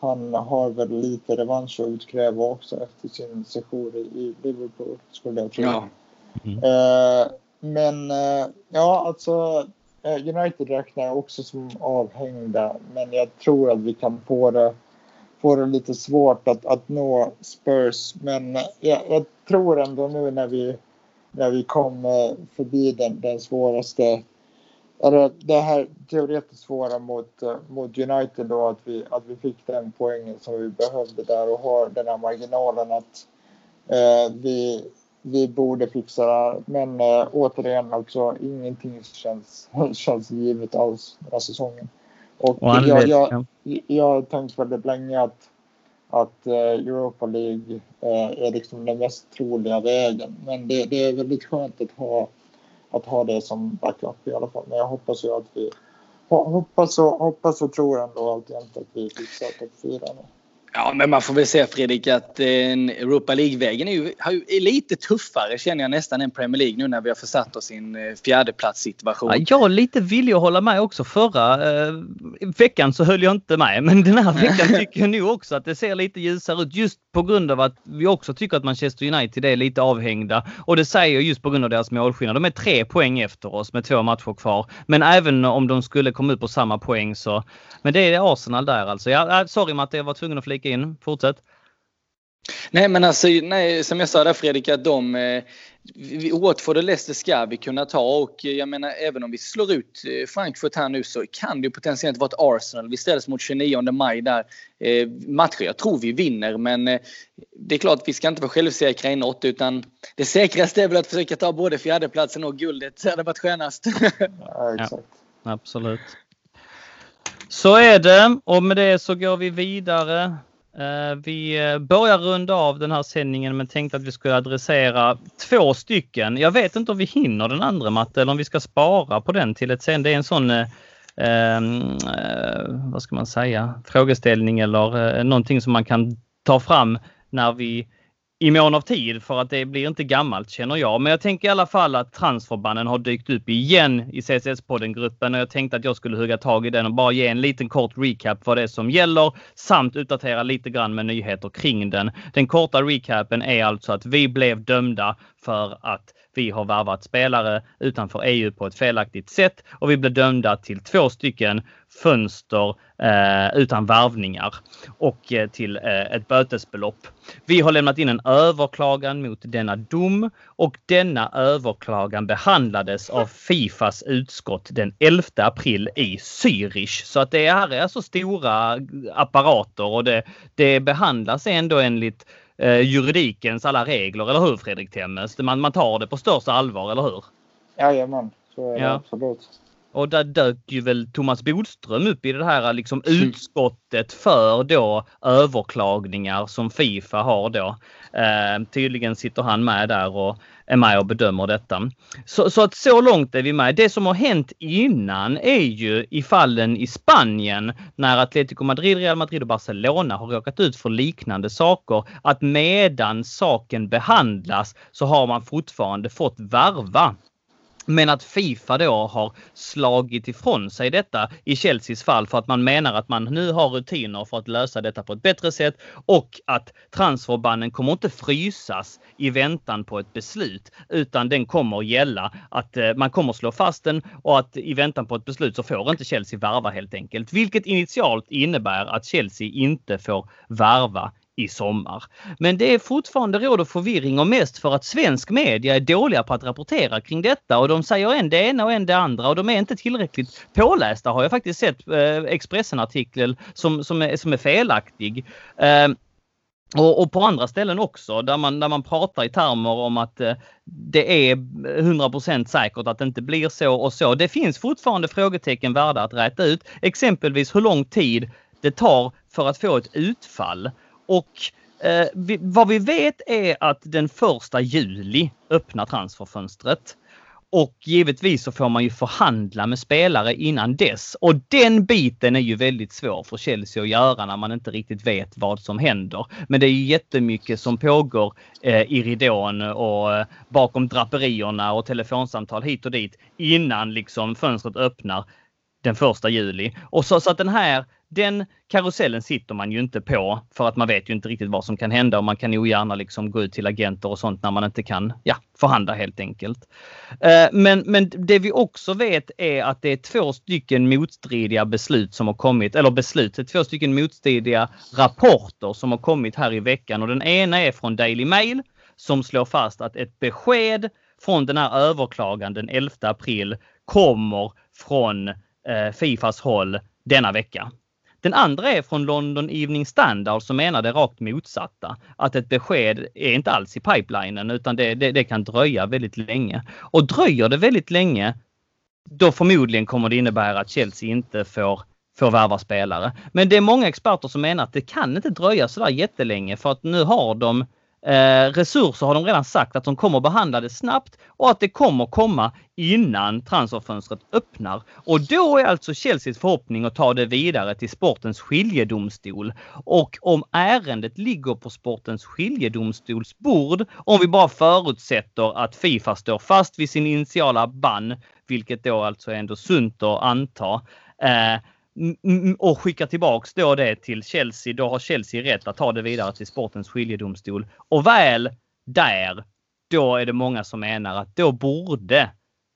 han har väl lite revansch att utkräva också efter sin session i Liverpool skulle jag tro. Ja. Mm. Men eh, ja, alltså eh, United räknar jag också som avhängda, men jag tror att vi kan få det, få det lite svårt att, att nå Spurs. Men eh, jag, jag tror ändå nu när vi, när vi kom förbi den, den svåraste eller det här teoretiskt svåra mot, mot United då att vi, att vi fick den poängen som vi behövde där och har den här marginalen att eh, vi, vi borde fixa det. Men äh, återigen, alltså ingenting känns, (laughs) känns givet alls den här säsongen. Och, och jag, jag, jag har tänkt väldigt länge att, att uh, Europa League uh, är liksom den mest troliga vägen. Men det, det, är väldigt skönt att ha, att ha det som backup i alla fall. Men jag hoppas ju att vi hoppas och, hoppas och tror ändå alltid att vi fixar topp fyra. Ja, men man får väl säga Fredrik att eh, Europa League-vägen är, ju, är lite tuffare känner jag nästan än Premier League nu när vi har försatt oss i en eh, fjärdeplatssituation. Ja, jag är lite villig att hålla med också. Förra eh, veckan så höll jag inte med, (laughs) men den här veckan (laughs) tycker jag nog också att det ser lite ljusare ut just på grund av att vi också tycker att Manchester United är lite avhängda. Och det säger jag just på grund av deras målskillnad. De är tre poäng efter oss med två matcher kvar. Men även om de skulle komma upp på samma poäng så... Men det är Arsenal där alltså. Ja, sorry Matte, jag var tvungen att flika in. Fortsätt. Nej men alltså, nej, som jag sa där Fredrik, att de eh, Watford och Leicester ska vi kunna ta och jag menar även om vi slår ut eh, Frankfurt här nu så kan det ju potentiellt vara ett Arsenal. Vi ställs mot 29 maj där. Eh, matcher jag tror vi vinner men eh, det är klart vi ska inte vara självsäkra i något utan det säkraste är väl att försöka ta både fjärdeplatsen och guldet. Det hade varit skönast. (laughs) ja, exakt. Ja, absolut. Så är det och med det så går vi vidare Eh, Eh, vi eh, börjar runda av den här sändningen men tänkte att vi skulle adressera två stycken. Jag vet inte om vi hinner den andra Matte eller om vi ska spara på den till ett sen. Det är en sån eh, ehm, eh, vad ska man säga, frågeställning eller eh, någonting som man kan ta fram när vi i mån av tid för att det blir inte gammalt känner jag. Men jag tänker i alla fall att transferbanden har dykt upp igen i CSS-podden-gruppen och jag tänkte att jag skulle hugga tag i den och bara ge en liten kort recap vad det är som gäller samt uppdatera lite grann med nyheter kring den. Den korta recapen är alltså att vi blev dömda för att vi har värvat spelare utanför EU på ett felaktigt sätt och vi blev dömda till två stycken fönster eh, utan varvningar och eh, till eh, ett bötesbelopp. Vi har lämnat in en överklagan mot denna dom och denna överklagan behandlades av Fifas utskott den 11 april i Zürich. Så att det här är alltså stora apparater och det, det behandlas ändå enligt eh, juridikens alla regler, eller hur Fredrik Temmes? Man, man tar det på största allvar, eller hur? Jajamän, så är det ja. absolut. Och där dök ju väl Thomas Bodström upp i det här liksom utskottet för då överklagningar som Fifa har då. Eh, tydligen sitter han med där och är med och bedömer detta. Så, så att så långt är vi med. Det som har hänt innan är ju i fallen i Spanien när Atletico Madrid, Real Madrid och Barcelona har råkat ut för liknande saker. Att medan saken behandlas så har man fortfarande fått varva men att Fifa då har slagit ifrån sig detta i Chelseas fall för att man menar att man nu har rutiner för att lösa detta på ett bättre sätt och att transferbannen kommer inte frysas i väntan på ett beslut utan den kommer att gälla att eh, man kommer slå fast den och att i väntan på ett beslut så får inte Chelsea värva helt enkelt. Vilket initialt innebär att Chelsea inte får värva i sommar. Men det är fortfarande råd och förvirring och mest för att svensk media är dåliga på att rapportera kring detta och de säger en det ena och en det andra och de är inte tillräckligt pålästa har jag faktiskt sett eh, Expressen-artikel som, som, är, som är felaktig. Eh, och, och, på andra ställen också där man, där man pratar i termer om att eh, det är 100% säkert att det inte blir så och så. Det finns fortfarande frågetecken värda att räta ut. Exempelvis hur lång tid det tar för att få ett utfall. Och eh, vi, vad vi vet är att den första juli öppnar transferfönstret. Och givetvis så får man ju förhandla med spelare innan dess. Och den biten är ju väldigt svår för Chelsea att göra när man inte riktigt vet vad som händer. Men det är ju jättemycket som pågår eh, i ridån och eh, bakom draperierna och telefonsamtal hit och dit innan liksom fönstret öppnar den första juli. Och så, så att den här den karusellen sitter man ju inte på för att man vet ju inte riktigt vad som kan hända och man kan ju gärna liksom gå ut till agenter och sånt när man inte kan ja, förhandla helt enkelt. Eh, men, men det vi också vet är att det är två stycken motstridiga beslut som har kommit, eller beslut, två stycken motstridiga rapporter som har kommit här i veckan och den ena är från Daily Mail som slår fast att ett besked från den här överklagan den 11 april kommer från eh, Fifas håll denna vecka. Den andra är från London Evening Standard som menar det rakt motsatta. Att ett besked är inte alls i pipelinen utan det, det, det kan dröja väldigt länge. Och dröjer det väldigt länge då förmodligen kommer det innebära att Chelsea inte får får värva spelare. Men det är många experter som menar att det kan inte dröja sådär jättelänge för att nu har de Eh, resurser har de redan sagt att de kommer behandla det snabbt och att det kommer komma innan transferfönstret öppnar. Och då är alltså Chelseas förhoppning att ta det vidare till sportens skiljedomstol. Och om ärendet ligger på sportens skiljedomstols bord, om vi bara förutsätter att Fifa står fast vid sin initiala bann, vilket då alltså är ändå sunt att anta, eh, Mm, mm, mm, och skicka tillbaks då det till Chelsea. Då har Chelsea rätt att ta det vidare till sportens skiljedomstol. Och väl där, då är det många som menar att då borde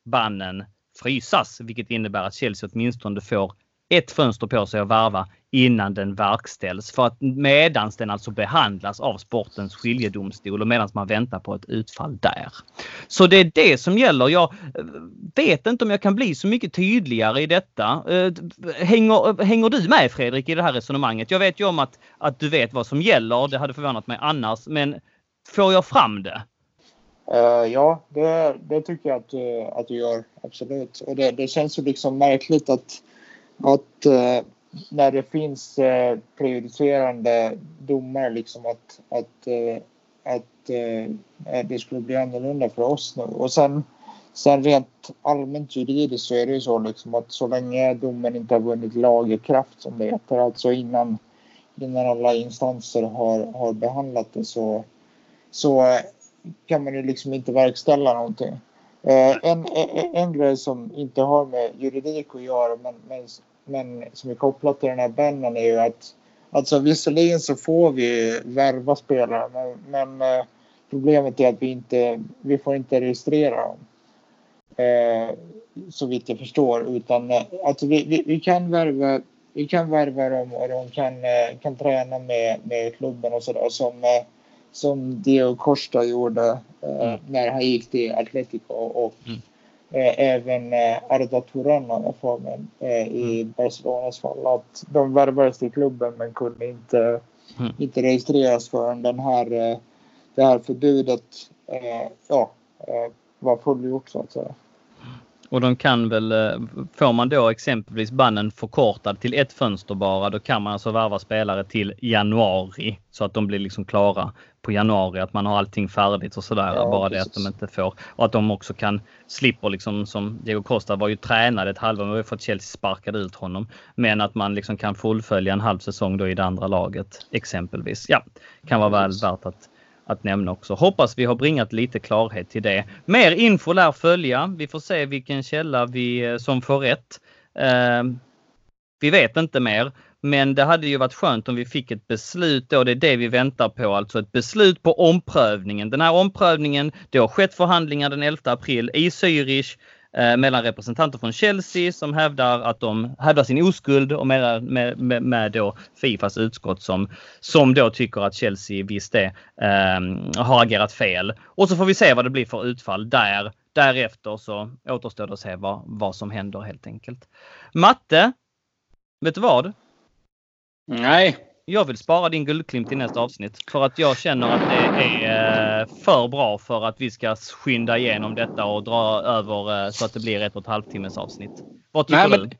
bannen frysas, vilket innebär att Chelsea åtminstone får ett fönster på sig att varva innan den verkställs. För att medans den alltså behandlas av sportens skiljedomstol och medans man väntar på ett utfall där. Så det är det som gäller. Jag eh, vet inte om jag kan bli så mycket tydligare i detta. Eh, hänger, eh, hänger du med Fredrik i det här resonemanget? Jag vet ju om att, att du vet vad som gäller. Det hade förvånat mig annars. Men får jag fram det? Uh, ja, det, det, tycker jag att, att du gör. Absolut. Och det, det känns ju liksom märkligt att, att eh, när det finns eh, prejudicerande domar liksom att, att, eh, att eh, eh, det skulle bli annorlunda för oss nu. Och sen, sen rent allmänt juridiskt så är det ju så liksom att så länge domen inte har vunnit lagerkraft som det heter, alltså innan, innan alla instanser har, har behandlat det så, så kan man ju liksom inte verkställa någonting. Eh, en, en, en grej som inte har med juridik att göra men, men men som är kopplat till den här bannen är ju att alltså visserligen så får vi värva spelare men, men eh, problemet är att vi inte vi får inte registrera dem. Eh, så vitt jag förstår utan eh, alltså vi, vi, vi, kan värva vi kan värva dem och de kan, eh, kan träna med, med klubben och sådär som, eh, som Diego Costa gjorde mm. när han gick till Atletico och mm Eh, även eh, Arda Turan har jag för mig eh, i mm. Barcelonas fall. Att de värvades till klubben men kunde inte, mm. inte registreras förrän den här, det här förbudet ja, var fullgjort så att säga. Och de kan väl, får man då exempelvis bannen förkortad till ett fönster bara, då kan man alltså värva spelare till januari så att de blir liksom klara på januari, att man har allting färdigt och sådär. Ja, bara precis. det att de inte får och att de också kan slipper liksom som Diego Costa var ju tränad ett halvår, men vi har fått Chelsea sparkade ut honom. Men att man liksom kan fullfölja en halv säsong då i det andra laget exempelvis. Ja, kan vara väl värt att att nämna också. Hoppas vi har bringat lite klarhet till det. Mer info lär följa. Vi får se vilken källa vi eh, som får rätt. Ehm, vi vet inte mer. Men det hade ju varit skönt om vi fick ett beslut då. Det är det vi väntar på, alltså ett beslut på omprövningen. Den här omprövningen, det har skett förhandlingar den 11 april i Zürich eh, mellan representanter från Chelsea som hävdar att de hävdar sin oskuld och med, med, med, med då Fifas utskott som, som då tycker att Chelsea visst det eh, har agerat fel. Och så får vi se vad det blir för utfall där. Därefter så återstår det att se vad, vad som händer helt enkelt. Matte, vet du vad? Nej. Jag vill spara din guldklimp till nästa avsnitt för att jag känner att det är eh, för bra för att vi ska skynda igenom detta och dra över eh, så att det blir ett och ett halvt timmes avsnitt. Vad tycker Nej, men, du?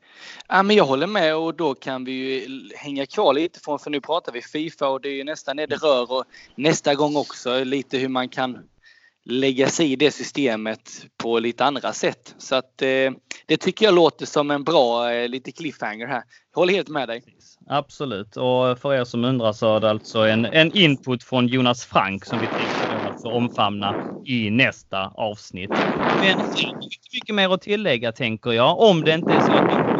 Ja, men jag håller med och då kan vi ju hänga kvar lite från för nu pratar vi Fifa och det är nästan det det rör och nästa gång också lite hur man kan lägga sig i det systemet på lite andra sätt. Så att eh, det tycker jag låter som en bra eh, lite cliffhanger här. Jag håller helt med dig. Absolut. Och för er som undrar så är det alltså en, en input från Jonas Frank som vi tänkte alltså omfamna i nästa avsnitt. Men inte mycket mer att tillägga tänker jag. Om det inte är så att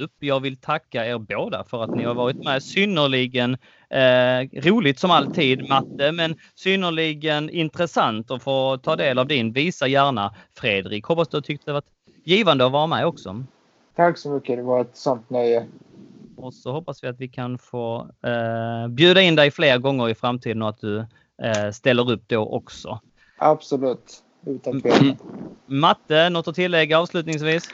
upp. Jag vill tacka er båda för att ni har varit med. Synnerligen eh, roligt som alltid Matte, men synnerligen intressant att få ta del av din. Visa gärna Fredrik. Hoppas du tyckte det var givande att vara med också. Tack så mycket. Det var ett sant nöje. Och så hoppas vi att vi kan få eh, bjuda in dig fler gånger i framtiden och att du eh, ställer upp då också. Absolut. Utan tvekan. Matte, något att tillägga avslutningsvis?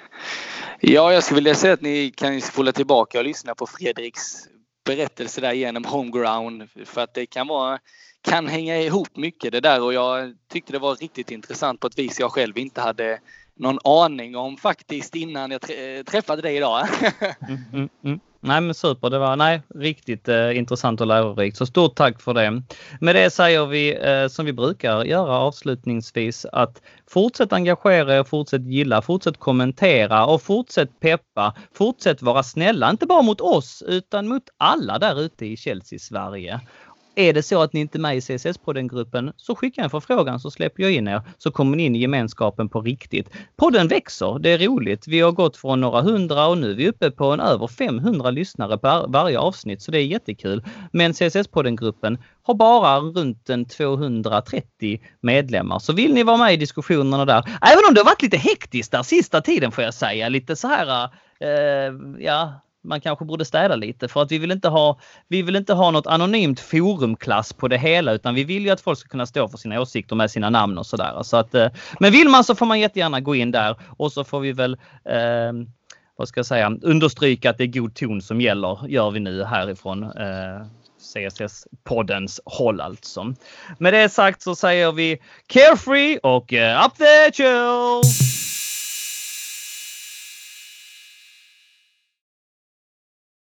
Ja, jag skulle vilja säga att ni kan spola tillbaka och lyssna på Fredriks berättelse där genom Homeground för att det kan vara kan hänga ihop mycket det där och jag tyckte det var riktigt intressant på ett vis jag själv inte hade någon aning om faktiskt innan jag träffade dig idag. (laughs) mm, mm, mm. Nej men super, det var nej, riktigt eh, intressant och lärorikt. Så stort tack för det. Med det säger vi eh, som vi brukar göra avslutningsvis att fortsätt engagera er, fortsätt gilla, fortsätt kommentera och fortsätt peppa. Fortsätt vara snälla, inte bara mot oss utan mot alla där ute i Chelsea Sverige. Är det så att ni inte är med i CSS-podden-gruppen så skicka en förfrågan så släpper jag in er så kommer ni in i gemenskapen på riktigt. Podden växer, det är roligt. Vi har gått från några hundra och nu är vi uppe på en över 500 lyssnare per varje avsnitt så det är jättekul. Men CSS-podden-gruppen har bara runt en 230 medlemmar. Så vill ni vara med i diskussionerna där, även om det har varit lite hektiskt där sista tiden får jag säga, lite så här, eh, ja, man kanske borde städa lite för att vi vill inte ha, vi vill inte ha något anonymt forumklass på det hela utan vi vill ju att folk ska kunna stå för sina åsikter med sina namn och sådär. Så att, eh, men vill man så får man jättegärna gå in där och så får vi väl eh, vad ska jag säga, understryka att det är god ton som gäller, gör vi nu härifrån eh, CSS-poddens håll alltså. Med det sagt så säger vi carefree och uh, up the chill!